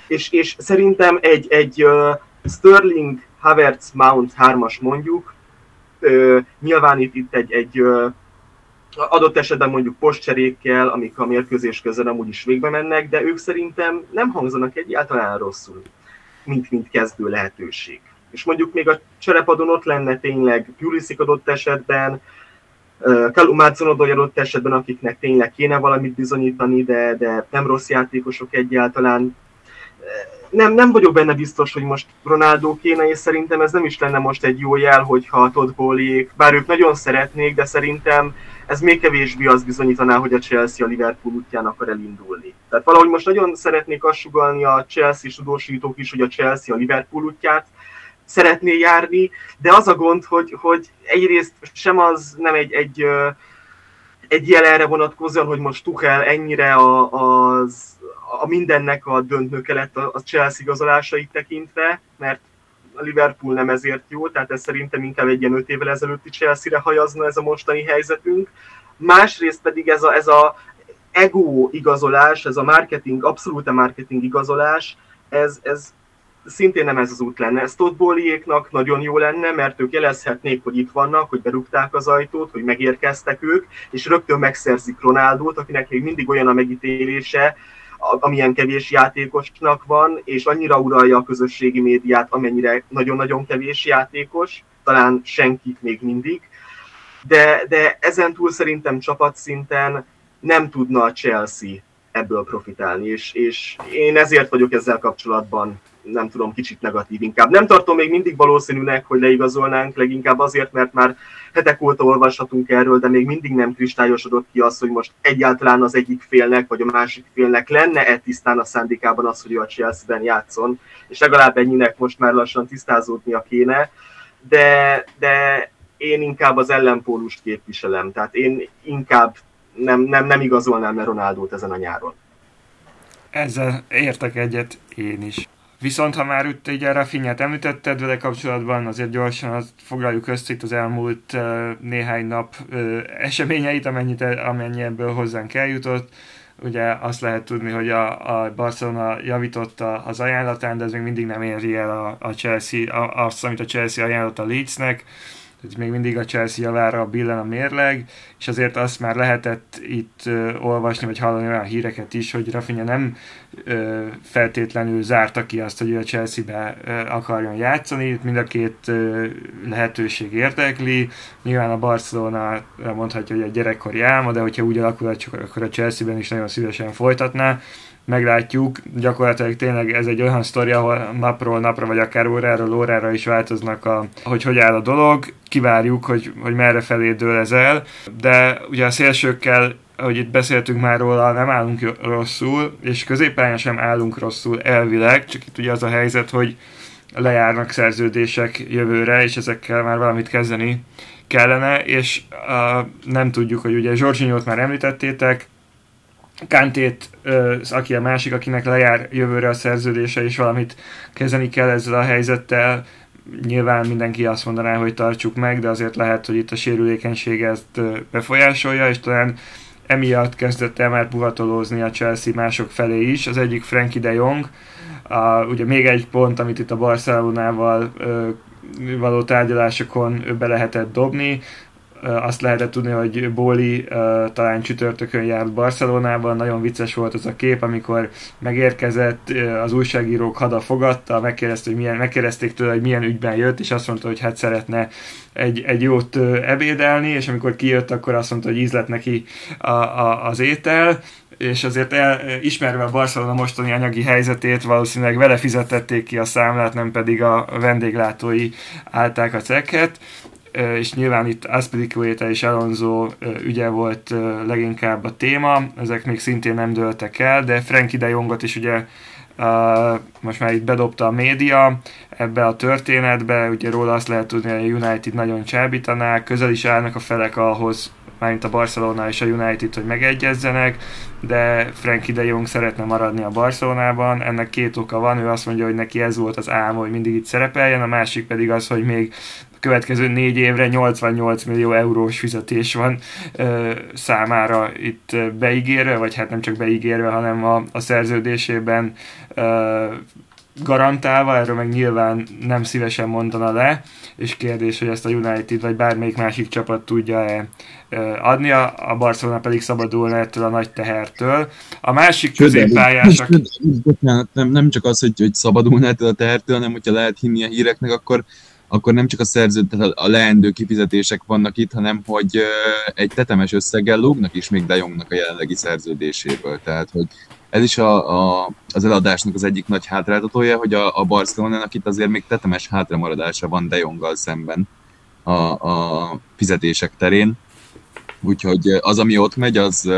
És, és szerintem egy, egy uh, Sterling, Havertz, Mount hármas mondjuk, uh, nyilván itt, itt egy, egy uh, adott esetben mondjuk postcserékkel, amik a mérkőzés közben amúgy is végbe mennek, de ők szerintem nem hangzanak egyáltalán rosszul, mint, mint kezdő lehetőség és mondjuk még a cserepadon ott lenne tényleg Pulisic adott esetben, Kalumácon adott esetben, akiknek tényleg kéne valamit bizonyítani, de, de nem rossz játékosok egyáltalán. Nem, nem vagyok benne biztos, hogy most Ronaldo kéne, és szerintem ez nem is lenne most egy jó jel, hogyha Todd Bowleyék, bár ők nagyon szeretnék, de szerintem ez még kevésbé az bizonyítaná, hogy a Chelsea a Liverpool útján akar elindulni. Tehát valahogy most nagyon szeretnék azt sugalni a Chelsea tudósítók is, hogy a Chelsea a Liverpool útját szeretné járni, de az a gond, hogy, hogy egyrészt sem az nem egy, egy, egy jelenre vonatkozóan, hogy most Tuchel ennyire a, az, a mindennek a döntnöke lett a, a Chelsea igazolásait tekintve, mert a Liverpool nem ezért jó, tehát ez szerintem inkább egy ilyen öt évvel ezelőtti Chelsea-re hajazna ez a mostani helyzetünk. Másrészt pedig ez a, ez a ego igazolás, ez a marketing, abszolút a marketing igazolás, ez, ez szintén nem ez az út lenne. Ez Todd nagyon jó lenne, mert ők jelezhetnék, hogy itt vannak, hogy berúgták az ajtót, hogy megérkeztek ők, és rögtön megszerzik Ronaldót, akinek még mindig olyan a megítélése, amilyen kevés játékosnak van, és annyira uralja a közösségi médiát, amennyire nagyon-nagyon kevés játékos, talán senkit még mindig. De, de ezen túl szerintem csapatszinten nem tudna a Chelsea ebből profitálni, és, és én ezért vagyok ezzel kapcsolatban nem tudom, kicsit negatív inkább. Nem tartom még mindig valószínűnek, hogy leigazolnánk, leginkább azért, mert már hetek óta olvashatunk erről, de még mindig nem kristályosodott ki az, hogy most egyáltalán az egyik félnek, vagy a másik félnek lenne-e tisztán a szándékában az, hogy a Chelsea-ben játszon, és legalább ennyinek most már lassan tisztázódnia kéne, de, de én inkább az ellenpólust képviselem, tehát én inkább nem, nem, nem igazolnám le Ronaldót ezen a nyáron. Ezzel értek egyet én is. Viszont ha már itt így a finnyát említetted vele kapcsolatban, azért gyorsan azt foglaljuk össze itt az elmúlt néhány nap eseményeit, amennyit, amennyi ebből hozzánk eljutott. Ugye azt lehet tudni, hogy a, a Barcelona javította az ajánlatán, de ez még mindig nem éri el a, a Chelsea, a, azt, amit a Chelsea ajánlott a Leedsnek hogy még mindig a Chelsea javára billen a mérleg, és azért azt már lehetett itt uh, olvasni, vagy hallani olyan híreket is, hogy Rafinha nem uh, feltétlenül zárta ki azt, hogy ő a Chelsea-be uh, akarjon játszani, itt mind a két uh, lehetőség érdekli, nyilván a Barcelona mondhatja, hogy egy gyerekkori álma, de hogyha úgy alakul, akkor a Chelsea-ben is nagyon szívesen folytatná, meglátjuk. Gyakorlatilag tényleg ez egy olyan sztori, ahol napról napra, vagy akár óráról órára is változnak, a, hogy hogy áll a dolog. Kivárjuk, hogy, hogy merre felé dől ez el. De ugye a szélsőkkel ahogy itt beszéltünk már róla, nem állunk rosszul, és középpályán sem állunk rosszul elvileg, csak itt ugye az a helyzet, hogy lejárnak szerződések jövőre, és ezekkel már valamit kezdeni kellene, és uh, nem tudjuk, hogy ugye Zsorzsinyót már említettétek, Kantét, aki a másik, akinek lejár jövőre a szerződése, és valamit kezdeni kell ezzel a helyzettel. Nyilván mindenki azt mondaná, hogy tartsuk meg, de azért lehet, hogy itt a sérülékenység ezt befolyásolja, és talán emiatt kezdett el már buhatolózni a Chelsea mások felé is. Az egyik Frankie de Jong, a, ugye még egy pont, amit itt a Barcelonával ö, való tárgyalásokon be lehetett dobni, azt lehetett tudni, hogy Bóli talán csütörtökön járt Barcelonában, nagyon vicces volt az a kép, amikor megérkezett, az újságírók hada fogadta, megkérdezte, hogy milyen, megkérdezték tőle, hogy milyen ügyben jött, és azt mondta, hogy hát szeretne egy, egy jót ebédelni, és amikor kijött, akkor azt mondta, hogy ízlet neki a, a, az étel, és azért el, ismerve a Barcelona mostani anyagi helyzetét, valószínűleg vele fizetették ki a számlát, nem pedig a vendéglátói állták a cekket és nyilván itt Aspilicueta és Alonso ügye volt leginkább a téma, ezek még szintén nem dőltek el, de Frankie de Jongot is ugye most már itt bedobta a média ebbe a történetbe, ugye róla azt lehet tudni, hogy a United nagyon csábítaná, közel is állnak a felek ahhoz, mármint a Barcelona és a United, hogy megegyezzenek, de Frankie de Jong szeretne maradni a Barcelonában. Ennek két oka van, ő azt mondja, hogy neki ez volt az álma, hogy mindig itt szerepeljen, a másik pedig az, hogy még következő négy évre 88 millió eurós fizetés van ö, számára itt beígérve, vagy hát nem csak beígérve, hanem a, a szerződésében ö, garantálva, erről meg nyilván nem szívesen mondana le, és kérdés, hogy ezt a United vagy bármelyik másik csapat tudja-e adni, a Barcelona pedig szabadulna ettől a nagy tehertől. A másik középpályásak... Nem, nem csak az, hogy, hogy szabadulna ettől a tehertől, hanem hogyha lehet hinni a híreknek, akkor akkor nem csak a szerző, tehát a leendő kifizetések vannak itt, hanem hogy egy tetemes összeggel lógnak is még De Jongnak a jelenlegi szerződéséből. Tehát, hogy ez is a, a, az eladásnak az egyik nagy hátráltatója, hogy a, a Barcelonának itt azért még tetemes hátramaradása van De Jonggal szemben a, a fizetések terén. Úgyhogy az, ami ott megy, az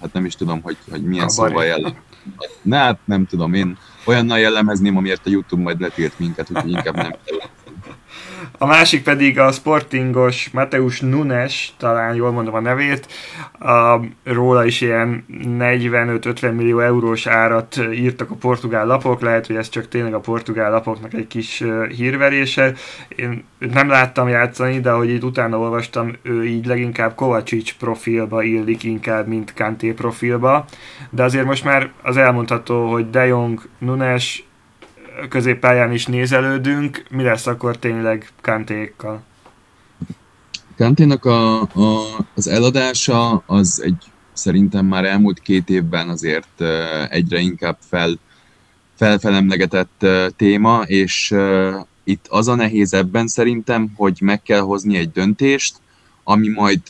hát nem is tudom, hogy, hogy milyen szóval jellem. Ne, hát nem tudom, én olyannal jellemezném, amiért a YouTube majd letilt minket, úgyhogy inkább nem. A másik pedig a sportingos Mateus Nunes, talán jól mondom a nevét, a, róla is ilyen 45-50 millió eurós árat írtak a portugál lapok, lehet, hogy ez csak tényleg a portugál lapoknak egy kis hírverése. Én nem láttam játszani, de ahogy itt utána olvastam, ő így leginkább Kovacic profilba illik inkább, mint Kanté profilba, de azért most már az elmondható, hogy De Jong, Nunes, középpályán is nézelődünk, mi lesz akkor tényleg Kantékkal? Kanténak a, a, az eladása az egy szerintem már elmúlt két évben azért egyre inkább fel, felfelemlegetett téma, és itt az a nehéz ebben szerintem, hogy meg kell hozni egy döntést, ami majd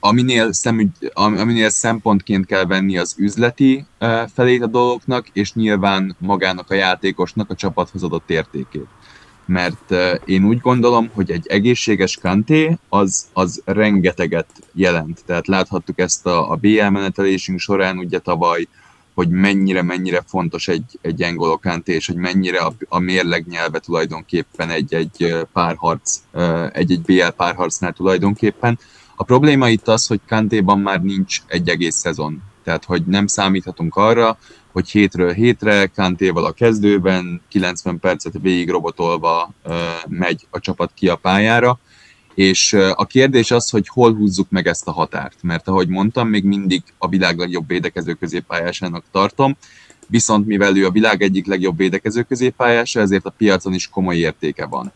aminél, szemügy, aminél szempontként kell venni az üzleti felét a dolgoknak, és nyilván magának a játékosnak a csapathoz adott értékét. Mert én úgy gondolom, hogy egy egészséges kanté az, az rengeteget jelent. Tehát láthattuk ezt a, a BL menetelésünk során ugye tavaly, hogy mennyire-mennyire fontos egy, egy Engolo Kanté, és hogy mennyire a, a mérleg nyelve tulajdonképpen egy-egy párharc, egy-egy BL párharcnál tulajdonképpen a probléma itt az, hogy Kantéban már nincs egy egész szezon. Tehát, hogy nem számíthatunk arra, hogy hétről hétre Kantéval a kezdőben 90 percet végig robotolva uh, megy a csapat ki a pályára, és a kérdés az, hogy hol húzzuk meg ezt a határt, mert ahogy mondtam, még mindig a világ legjobb védekező középpályásának tartom, viszont mivel ő a világ egyik legjobb védekező középpályása, ezért a piacon is komoly értéke van.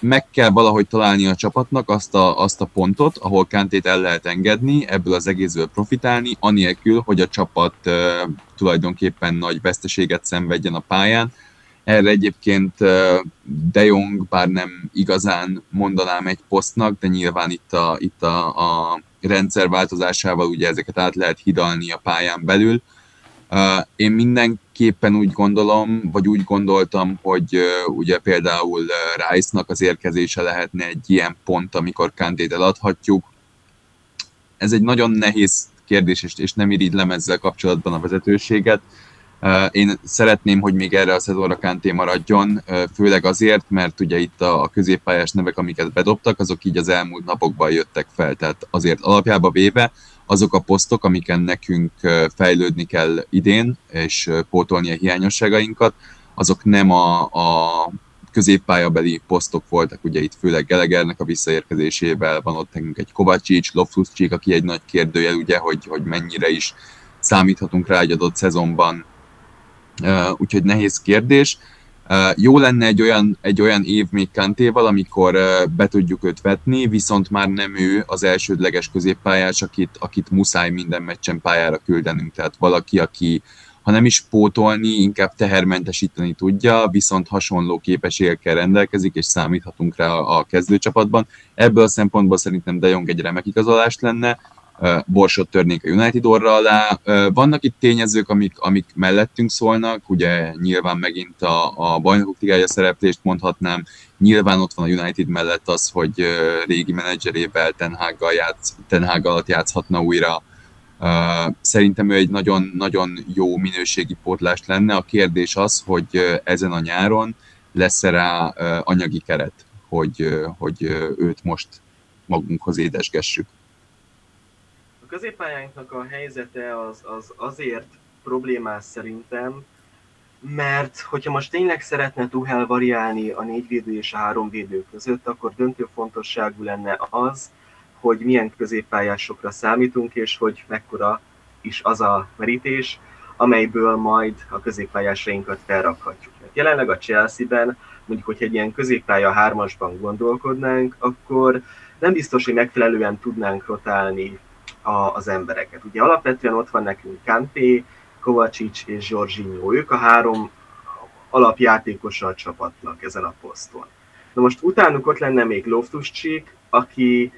Meg kell valahogy találni a csapatnak azt a, azt a pontot, ahol Kantét el lehet engedni, ebből az egészből profitálni, anélkül, hogy a csapat uh, tulajdonképpen nagy veszteséget szenvedjen a pályán. Erre egyébként De Jong, bár nem igazán mondanám egy posztnak, de nyilván itt a, itt a, a rendszer változásával ugye ezeket át lehet hidalni a pályán belül. Én mindenképpen úgy gondolom, vagy úgy gondoltam, hogy ugye például Rice-nak az érkezése lehetne egy ilyen pont, amikor Kantét eladhatjuk. Ez egy nagyon nehéz kérdés, és, nem irigylem ezzel kapcsolatban a vezetőséget. Én szeretném, hogy még erre a szezonra Kanté maradjon, főleg azért, mert ugye itt a középpályás nevek, amiket bedobtak, azok így az elmúlt napokban jöttek fel, tehát azért alapjába véve azok a posztok, amiken nekünk fejlődni kell idén, és pótolni a hiányosságainkat, azok nem a, a középpályabeli posztok voltak, ugye itt főleg Gelegernek a visszaérkezésével van ott nekünk egy Kovácsics, Loftuscsik, aki egy nagy kérdőjel, ugye, hogy, hogy mennyire is számíthatunk rá egy adott szezonban. Úgyhogy nehéz kérdés. Jó lenne egy olyan, egy olyan év még Kantéval, amikor be tudjuk őt vetni, viszont már nem ő az elsődleges középpályás, akit, akit muszáj minden meccsen pályára küldenünk. Tehát valaki, aki ha nem is pótolni, inkább tehermentesíteni tudja, viszont hasonló képességekkel rendelkezik, és számíthatunk rá a kezdőcsapatban. Ebből a szempontból szerintem De Jong egy remek igazolás lenne, borsot törnék a United orra alá. Vannak itt tényezők, amik, amik mellettünk szólnak, ugye nyilván megint a, a bajnokok ligája szereplést mondhatnám, nyilván ott van a United mellett az, hogy régi menedzserével Ten Hag, játsz, alatt játszhatna újra. Szerintem ő egy nagyon, nagyon jó minőségi pótlás lenne. A kérdés az, hogy ezen a nyáron lesz-e rá anyagi keret, hogy, hogy őt most magunkhoz édesgessük középpályánknak a helyzete az, az azért problémás szerintem, mert hogyha most tényleg szeretne Tuhel variálni a négy védő és a három védő között, akkor döntő fontosságú lenne az, hogy milyen középpályásokra számítunk, és hogy mekkora is az a merítés, amelyből majd a középpályásainkat felrakhatjuk. Mert jelenleg a Chelsea-ben, mondjuk, hogy egy ilyen középpálya hármasban gondolkodnánk, akkor nem biztos, hogy megfelelően tudnánk rotálni a, az embereket. Ugye alapvetően ott van nekünk Kanté, Kovacic és Jorginho, ők a három alapjátékosa a csapatnak ezen a poszton. Na most utánuk ott lenne még loftus aki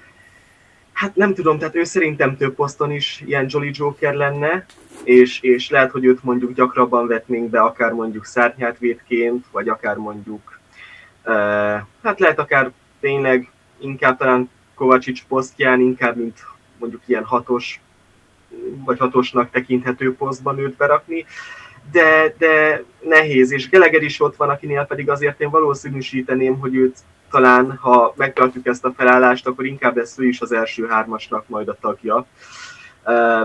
hát nem tudom, tehát ő szerintem több poszton is ilyen Jolly Joker lenne, és, és lehet, hogy őt mondjuk gyakrabban vetnénk be, akár mondjuk szárnyátvédként, vagy akár mondjuk, uh, hát lehet akár tényleg inkább talán Kovacic posztján, inkább mint mondjuk ilyen hatos, vagy hatosnak tekinthető posztban őt berakni, de, de nehéz, és Geleger is ott van, akinél pedig azért én valószínűsíteném, hogy őt talán, ha megtartjuk ezt a felállást, akkor inkább lesz ő is az első hármasnak majd a tagja,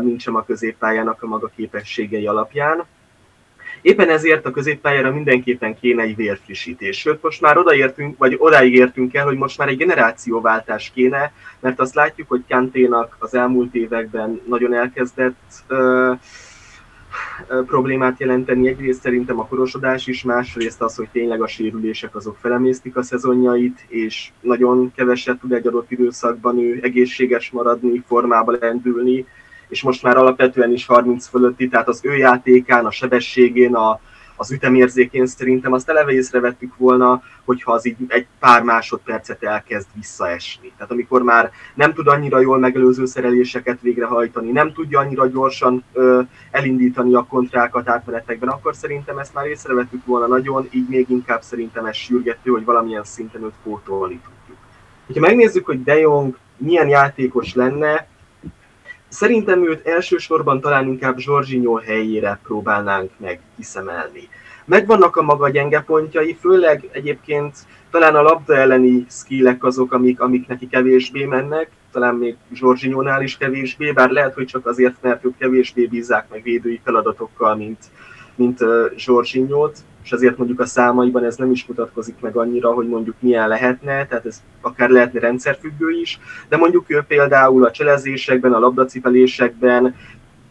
mint sem a középpályának a maga képességei alapján. Éppen ezért a középpályára mindenképpen kéne egy vérfrissítés. Sőt, most már odaértünk, vagy odáig értünk el, hogy most már egy generációváltás kéne, mert azt látjuk, hogy Kanténak az elmúlt években nagyon elkezdett ö, ö, problémát jelenteni. Egyrészt szerintem a korosodás is, másrészt az, hogy tényleg a sérülések azok felemésztik a szezonjait, és nagyon keveset tud egy adott időszakban ő egészséges maradni, formába lendülni, és most már alapvetően is 30 fölötti, tehát az ő játékán, a sebességén, a, az ütemérzékén szerintem azt eleve észrevettük volna, hogyha az így egy pár másodpercet elkezd visszaesni. Tehát amikor már nem tud annyira jól megelőző szereléseket végrehajtani, nem tudja annyira gyorsan ö, elindítani a kontrákat átmenetekben, akkor szerintem ezt már észrevettük volna nagyon, így még inkább szerintem ez sürgető, hogy valamilyen szinten őt pótolni tudjuk. Ha megnézzük, hogy De Jong milyen játékos lenne, Szerintem őt elsősorban talán inkább Zsorzsinyó helyére próbálnánk meg kiszemelni. Megvannak a maga gyenge pontjai, főleg egyébként talán a labda elleni skillek azok, amik, amik neki kevésbé mennek, talán még Zsorzsinyónál is kevésbé, bár lehet, hogy csak azért, mert ők kevésbé bízzák meg védői feladatokkal, mint, mint Zsorzsinyót és azért mondjuk a számaiban ez nem is mutatkozik meg annyira, hogy mondjuk milyen lehetne, tehát ez akár lehetne rendszerfüggő is, de mondjuk ő például a cselezésekben, a labdacipelésekben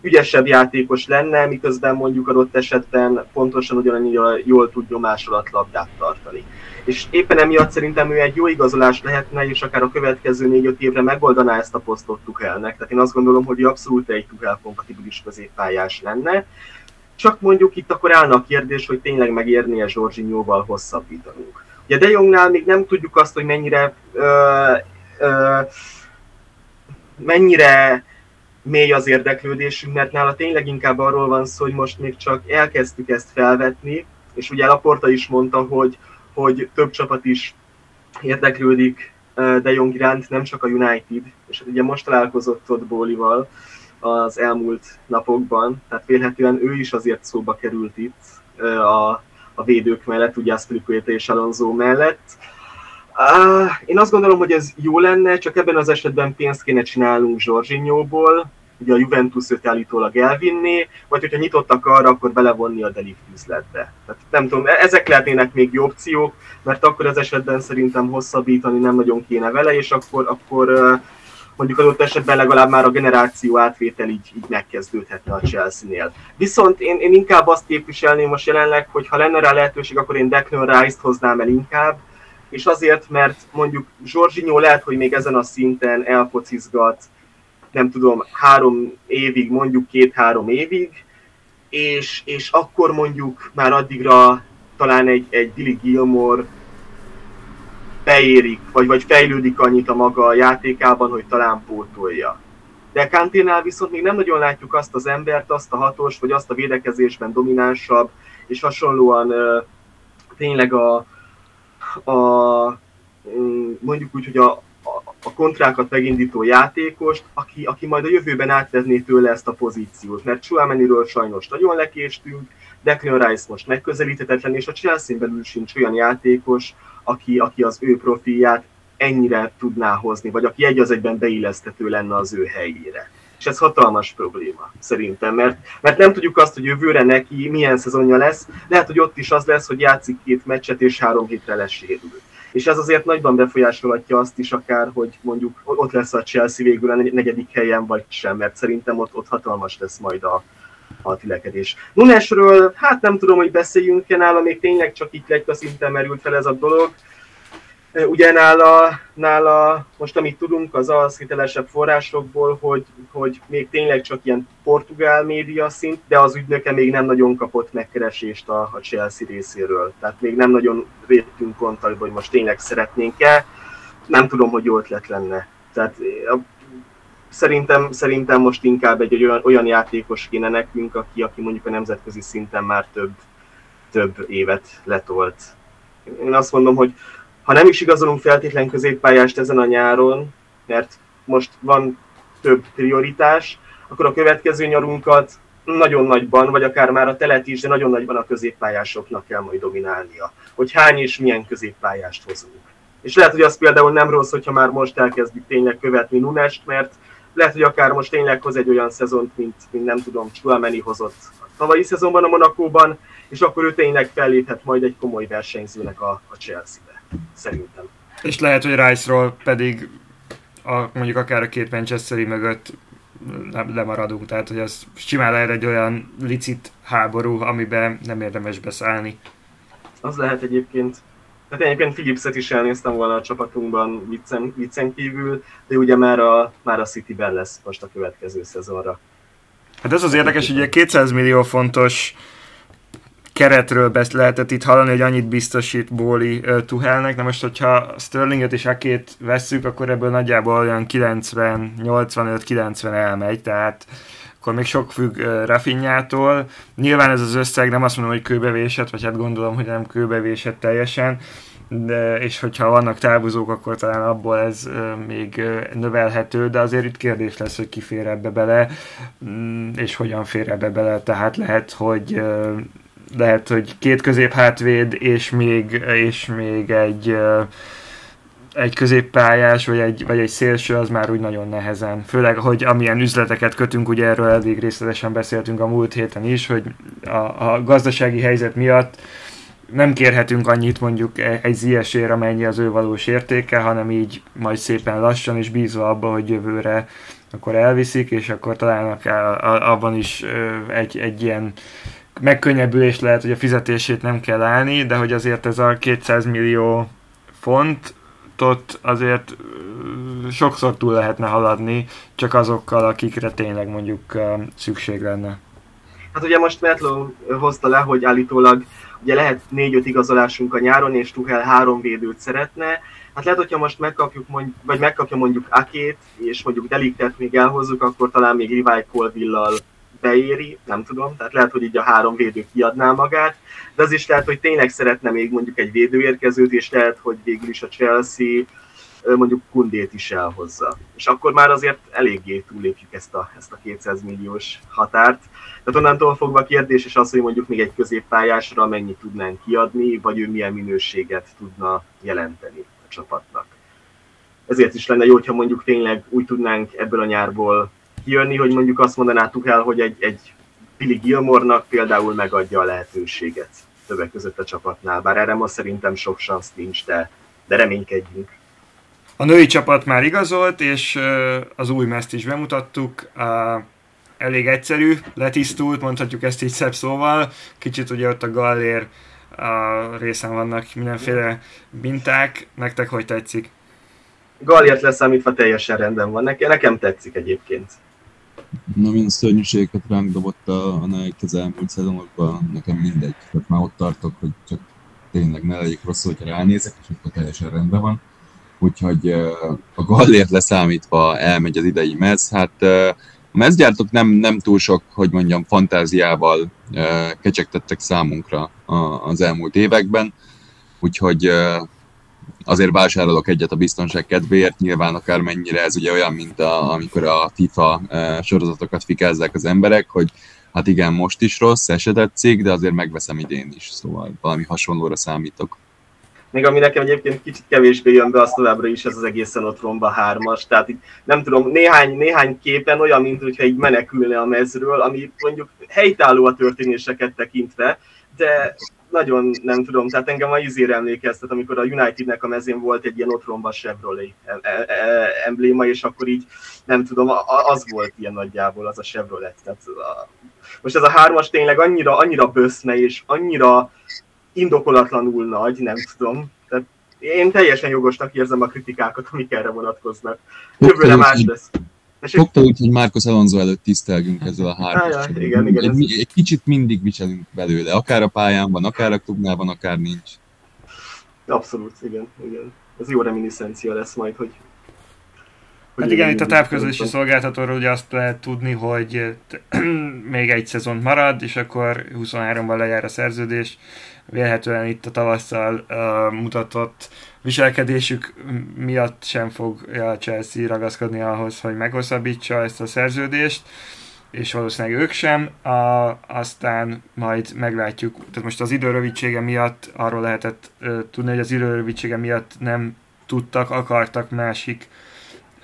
ügyesebb játékos lenne, miközben mondjuk adott esetben pontosan ugyanannyira jól tud nyomás alatt labdát tartani. És éppen emiatt szerintem ő egy jó igazolás lehetne, és akár a következő 4-5 évre megoldaná ezt a posztot Tuchelnek. Tehát én azt gondolom, hogy abszolút egy Tuchel kompatibilis középpályás lenne. Csak mondjuk itt akkor állna a kérdés, hogy tényleg megérnie Zsorzsinyóval hosszabbítanunk. Ugye De Jongnál még nem tudjuk azt, hogy mennyire ö, ö, mennyire mély az érdeklődésünk, mert nála tényleg inkább arról van szó, hogy most még csak elkezdtük ezt felvetni, és ugye Laporta is mondta, hogy, hogy több csapat is érdeklődik De Jong iránt, nem csak a United, és hát ugye most találkozott ott Bólival, az elmúlt napokban, tehát vélhetően ő is azért szóba került itt a, a védők mellett, ugye Aspilicueta és Alonso mellett. Én azt gondolom, hogy ez jó lenne, csak ebben az esetben pénzt kéne csinálnunk Zsorzsinyóból, ugye a Juventus őt állítólag elvinni, vagy hogyha nyitottak arra, akkor belevonni a Delift üzletbe. Tehát nem tudom, e- ezek lehetnének még jó opciók, mert akkor az esetben szerintem hosszabbítani nem nagyon kéne vele, és akkor, akkor mondjuk adott esetben legalább már a generáció átvétel így, így megkezdődhetne a Chelsea-nél. Viszont én, én inkább azt képviselném most jelenleg, hogy ha lenne rá lehetőség, akkor én Declan Rice-t hoznám el inkább, és azért, mert mondjuk Zsorzsinyó lehet, hogy még ezen a szinten elfocizgat, nem tudom, három évig, mondjuk két-három évig, és, és akkor mondjuk már addigra talán egy, egy Billy Gilmore beérik, vagy, vagy fejlődik annyit a maga játékában, hogy talán pótolja. De Kanténál viszont még nem nagyon látjuk azt az embert, azt a hatos, vagy azt a védekezésben dominánsabb, és hasonlóan uh, tényleg a, a mondjuk úgy, hogy a, a kontrákat megindító játékost, aki, aki majd a jövőben átvezné tőle ezt a pozíciót. Mert Chouameniről sajnos nagyon lekéstünk, Declan Rice most megközelíthetetlen, és a Chelsea belül sincs olyan játékos, aki, aki az ő profilját ennyire tudná hozni, vagy aki egy az egyben beillesztető lenne az ő helyére. És ez hatalmas probléma, szerintem, mert, mert nem tudjuk azt, hogy jövőre neki milyen szezonja lesz. Lehet, hogy ott is az lesz, hogy játszik két meccset, és három hétre lesérül. És ez azért nagyban befolyásolhatja azt is akár, hogy mondjuk ott lesz a Chelsea végül a negyedik helyen, vagy sem, mert szerintem ott, ott hatalmas lesz majd a, a tülekedés. Nunesről, hát nem tudom, hogy beszéljünk-e nála, még tényleg csak itt a szinten merült fel ez a dolog. Ugye nála, nála most amit tudunk, az az hitelesebb forrásokból, hogy, hogy még tényleg csak ilyen portugál média szint, de az ügynöke még nem nagyon kapott megkeresést a, a Chelsea részéről. Tehát még nem nagyon védtünk kontaktba, hogy most tényleg szeretnénk-e. Nem tudom, hogy jó ötlet lenne. Tehát szerintem, szerintem most inkább egy olyan, olyan játékos kéne nekünk, aki, aki mondjuk a nemzetközi szinten már több, több évet letolt. Én azt mondom, hogy ha nem is igazolunk feltétlen középpályást ezen a nyáron, mert most van több prioritás, akkor a következő nyarunkat nagyon nagyban, vagy akár már a telet is, de nagyon nagyban a középpályásoknak kell majd dominálnia. Hogy hány és milyen középpályást hozunk. És lehet, hogy az például nem rossz, hogyha már most elkezdjük tényleg követni Nunest, mert lehet, hogy akár most tényleg hoz egy olyan szezont, mint, mint nem tudom, Chouameni hozott a tavalyi szezonban a Monakóban, és akkor ő tényleg felléphet majd egy komoly versenyzőnek a, a Chelsea-be, szerintem. És lehet, hogy Rice-ról pedig a, mondjuk akár a két Manchesteri mögött lemaradunk, tehát hogy az simán lehet egy olyan licit háború, amiben nem érdemes beszállni. Az lehet egyébként. Hát egyébként Philipset is elnéztem volna a csapatunkban viccen, viccen kívül, de ugye már a, már a City-ben lesz most a következő szezonra. Hát ez az érdekes, hogy ugye 200 millió fontos keretről besz lehetett itt hallani, hogy annyit biztosít Bóli uh, Tuhelnek. Na most, hogyha Sterlinget és Akét vesszük, akkor ebből nagyjából olyan 90, 85-90 elmegy, tehát akkor még sok függ uh, Rafinjától. Nyilván ez az összeg nem azt mondom, hogy kőbevésett, vagy hát gondolom, hogy nem kőbevésett teljesen, de, és hogyha vannak távozók, akkor talán abból ez uh, még uh, növelhető, de azért itt kérdés lesz, hogy ki fér ebbe bele, mm, és hogyan fér ebbe bele, tehát lehet, hogy uh, lehet, hogy két közép hátvéd, és még, és még egy egy középpályás, vagy egy, vagy egy szélső, az már úgy nagyon nehezen. Főleg, hogy amilyen üzleteket kötünk, ugye erről elég részletesen beszéltünk a múlt héten is, hogy a, a gazdasági helyzet miatt nem kérhetünk annyit mondjuk egy ZS-ére, amennyi az ő valós értéke, hanem így majd szépen lassan és bízva abba, hogy jövőre akkor elviszik, és akkor találnak el abban is egy, egy ilyen megkönnyebbülés lehet, hogy a fizetését nem kell állni, de hogy azért ez a 200 millió fontot azért sokszor túl lehetne haladni, csak azokkal, akikre tényleg mondjuk szükség lenne. Hát ugye most Metlo hozta le, hogy állítólag ugye lehet 4-5 igazolásunk a nyáron, és Tuchel három védőt szeretne. Hát lehet, hogyha most megkapjuk, mondjuk, vagy megkapja mondjuk Akét, és mondjuk Deliktet még elhozzuk, akkor talán még Rivai Colvillal beéri, nem tudom, tehát lehet, hogy így a három védő kiadná magát, de az is lehet, hogy tényleg szeretne még mondjuk egy védőérkezőt, és lehet, hogy végül is a Chelsea mondjuk Kundét is elhozza. És akkor már azért eléggé túlépjük ezt a, ezt a 200 milliós határt. Tehát onnantól fogva a kérdés és az, hogy mondjuk még egy középpályásra mennyit tudnánk kiadni, vagy ő milyen minőséget tudna jelenteni a csapatnak. Ezért is lenne jó, hogyha mondjuk tényleg úgy tudnánk ebből a nyárból kijönni, hogy mondjuk azt mondanátok el, hogy egy, egy Billy Gilmornak például megadja a lehetőséget többek között a csapatnál, bár erre ma szerintem sok szansz nincs, de, de reménykedjünk. A női csapat már igazolt, és az új meszt is bemutattuk. Elég egyszerű, letisztult, mondhatjuk ezt így szebb szóval. Kicsit ugye ott a gallér a részen vannak mindenféle minták. Nektek hogy tetszik? Gallért leszámítva teljesen rendben van. Nekem tetszik egyébként. Na, mind szörnyűségeket ránk dobott a, a Nike az elmúlt szezonokban, nekem mindegy. Tehát már ott tartok, hogy csak tényleg ne legyek rosszul, hogyha ránézek, és akkor teljesen rendben van. Úgyhogy a Gallért leszámítva elmegy az idei mez. Hát a mezgyártók nem, nem túl sok, hogy mondjam, fantáziával kecsegtettek számunkra az elmúlt években. Úgyhogy azért vásárolok egyet a biztonság kedvéért, nyilván akármennyire ez ugye olyan, mint a, amikor a FIFA e, sorozatokat fikázzák az emberek, hogy hát igen, most is rossz, ez se tetszik, de azért megveszem idén is, szóval valami hasonlóra számítok. Még ami nekem egyébként kicsit kevésbé jön be, az továbbra is ez az egészen otromba hármas. Tehát így, nem tudom, néhány, néhány képen olyan, mint hogyha így menekülne a mezről, ami mondjuk helytálló a történéseket tekintve, de nagyon nem tudom, tehát engem a izére emlékeztet, amikor a Unitednek a mezén volt egy ilyen otromba Chevrolet e- e- embléma, és akkor így nem tudom, az volt ilyen nagyjából az a Chevrolet. Tehát a, most ez a hármas tényleg annyira, annyira böszme, és annyira indokolatlanul nagy, nem tudom. Tehát én teljesen jogosnak érzem a kritikákat, amik erre vonatkoznak. Jövőre más lesz. Fogta úgy, hogy Márkos Alonso előtt tisztelgünk ezzel a hármas. Ja, igen, igen, egy, egy kicsit mindig viselünk belőle, akár a pályán van, akár a klubnál van, akár nincs. Abszolút, igen, igen. Ez jó reminiszencia lesz majd, hogy Hát igen, itt a távközlési szolgáltatóról ugye azt lehet tudni, hogy még egy szezon marad, és akkor 23-ban lejár a szerződés. Vélhetően itt a tavasszal uh, mutatott viselkedésük miatt sem fog a Chelsea ragaszkodni ahhoz, hogy meghosszabbítsa ezt a szerződést, és valószínűleg ők sem. A, aztán majd meglátjuk, tehát most az időrövidsége miatt arról lehetett uh, tudni, hogy az időrövidsége miatt nem tudtak, akartak másik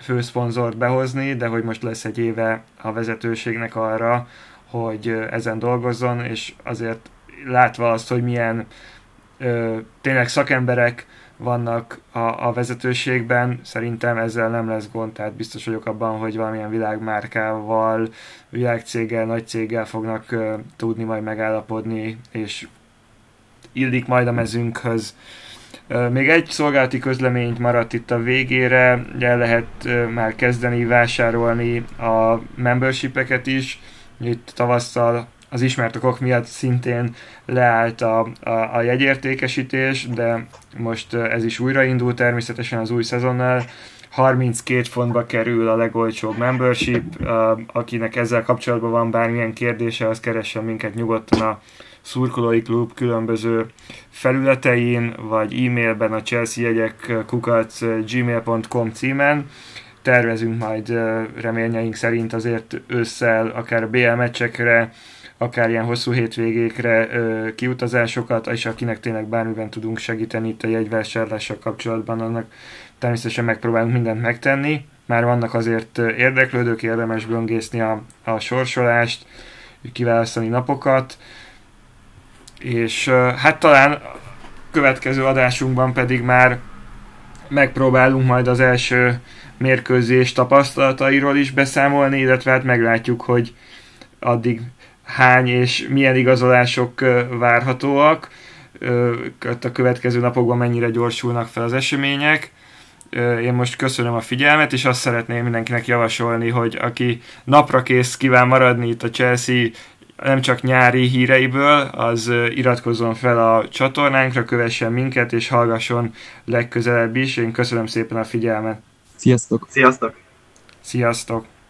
főszponzort behozni, de hogy most lesz egy éve a vezetőségnek arra, hogy ezen dolgozzon, és azért látva azt, hogy milyen ö, tényleg szakemberek vannak a, a vezetőségben, szerintem ezzel nem lesz gond, tehát biztos vagyok abban, hogy valamilyen világmárkával, világcéggel, nagy céggel fognak ö, tudni majd megállapodni, és illik majd a mezünkhöz. Még egy szolgálati közleményt maradt itt a végére, el lehet már kezdeni vásárolni a membershipeket is. Itt tavasszal az ismert okok miatt szintén leállt a, a, a jegyértékesítés, de most ez is újraindul természetesen az új szezonnal. 32 fontba kerül a legolcsóbb membership, akinek ezzel kapcsolatban van bármilyen kérdése, az keressen minket nyugodtan a szurkolói klub különböző felületein, vagy e-mailben a Chelsea jegyek kukat gmail.com címen. Tervezünk majd reményeink szerint azért ősszel akár BL meccsekre, akár ilyen hosszú hétvégékre kiutazásokat, és akinek tényleg bármiben tudunk segíteni itt a jegyvásárlással kapcsolatban, annak természetesen megpróbálunk mindent megtenni. Már vannak azért érdeklődők, érdemes böngészni a, a sorsolást, kiválasztani napokat, és hát talán következő adásunkban pedig már megpróbálunk majd az első mérkőzés tapasztalatairól is beszámolni, illetve hát meglátjuk, hogy addig hány és milyen igazolások várhatóak, a következő napokban mennyire gyorsulnak fel az események. Én most köszönöm a figyelmet, és azt szeretném mindenkinek javasolni, hogy aki napra kész kíván maradni itt a Chelsea nem csak nyári híreiből, az iratkozzon fel a csatornánkra, kövessen minket, és hallgasson legközelebb is. Én köszönöm szépen a figyelmet. Sziasztok! Sziasztok! Sziasztok!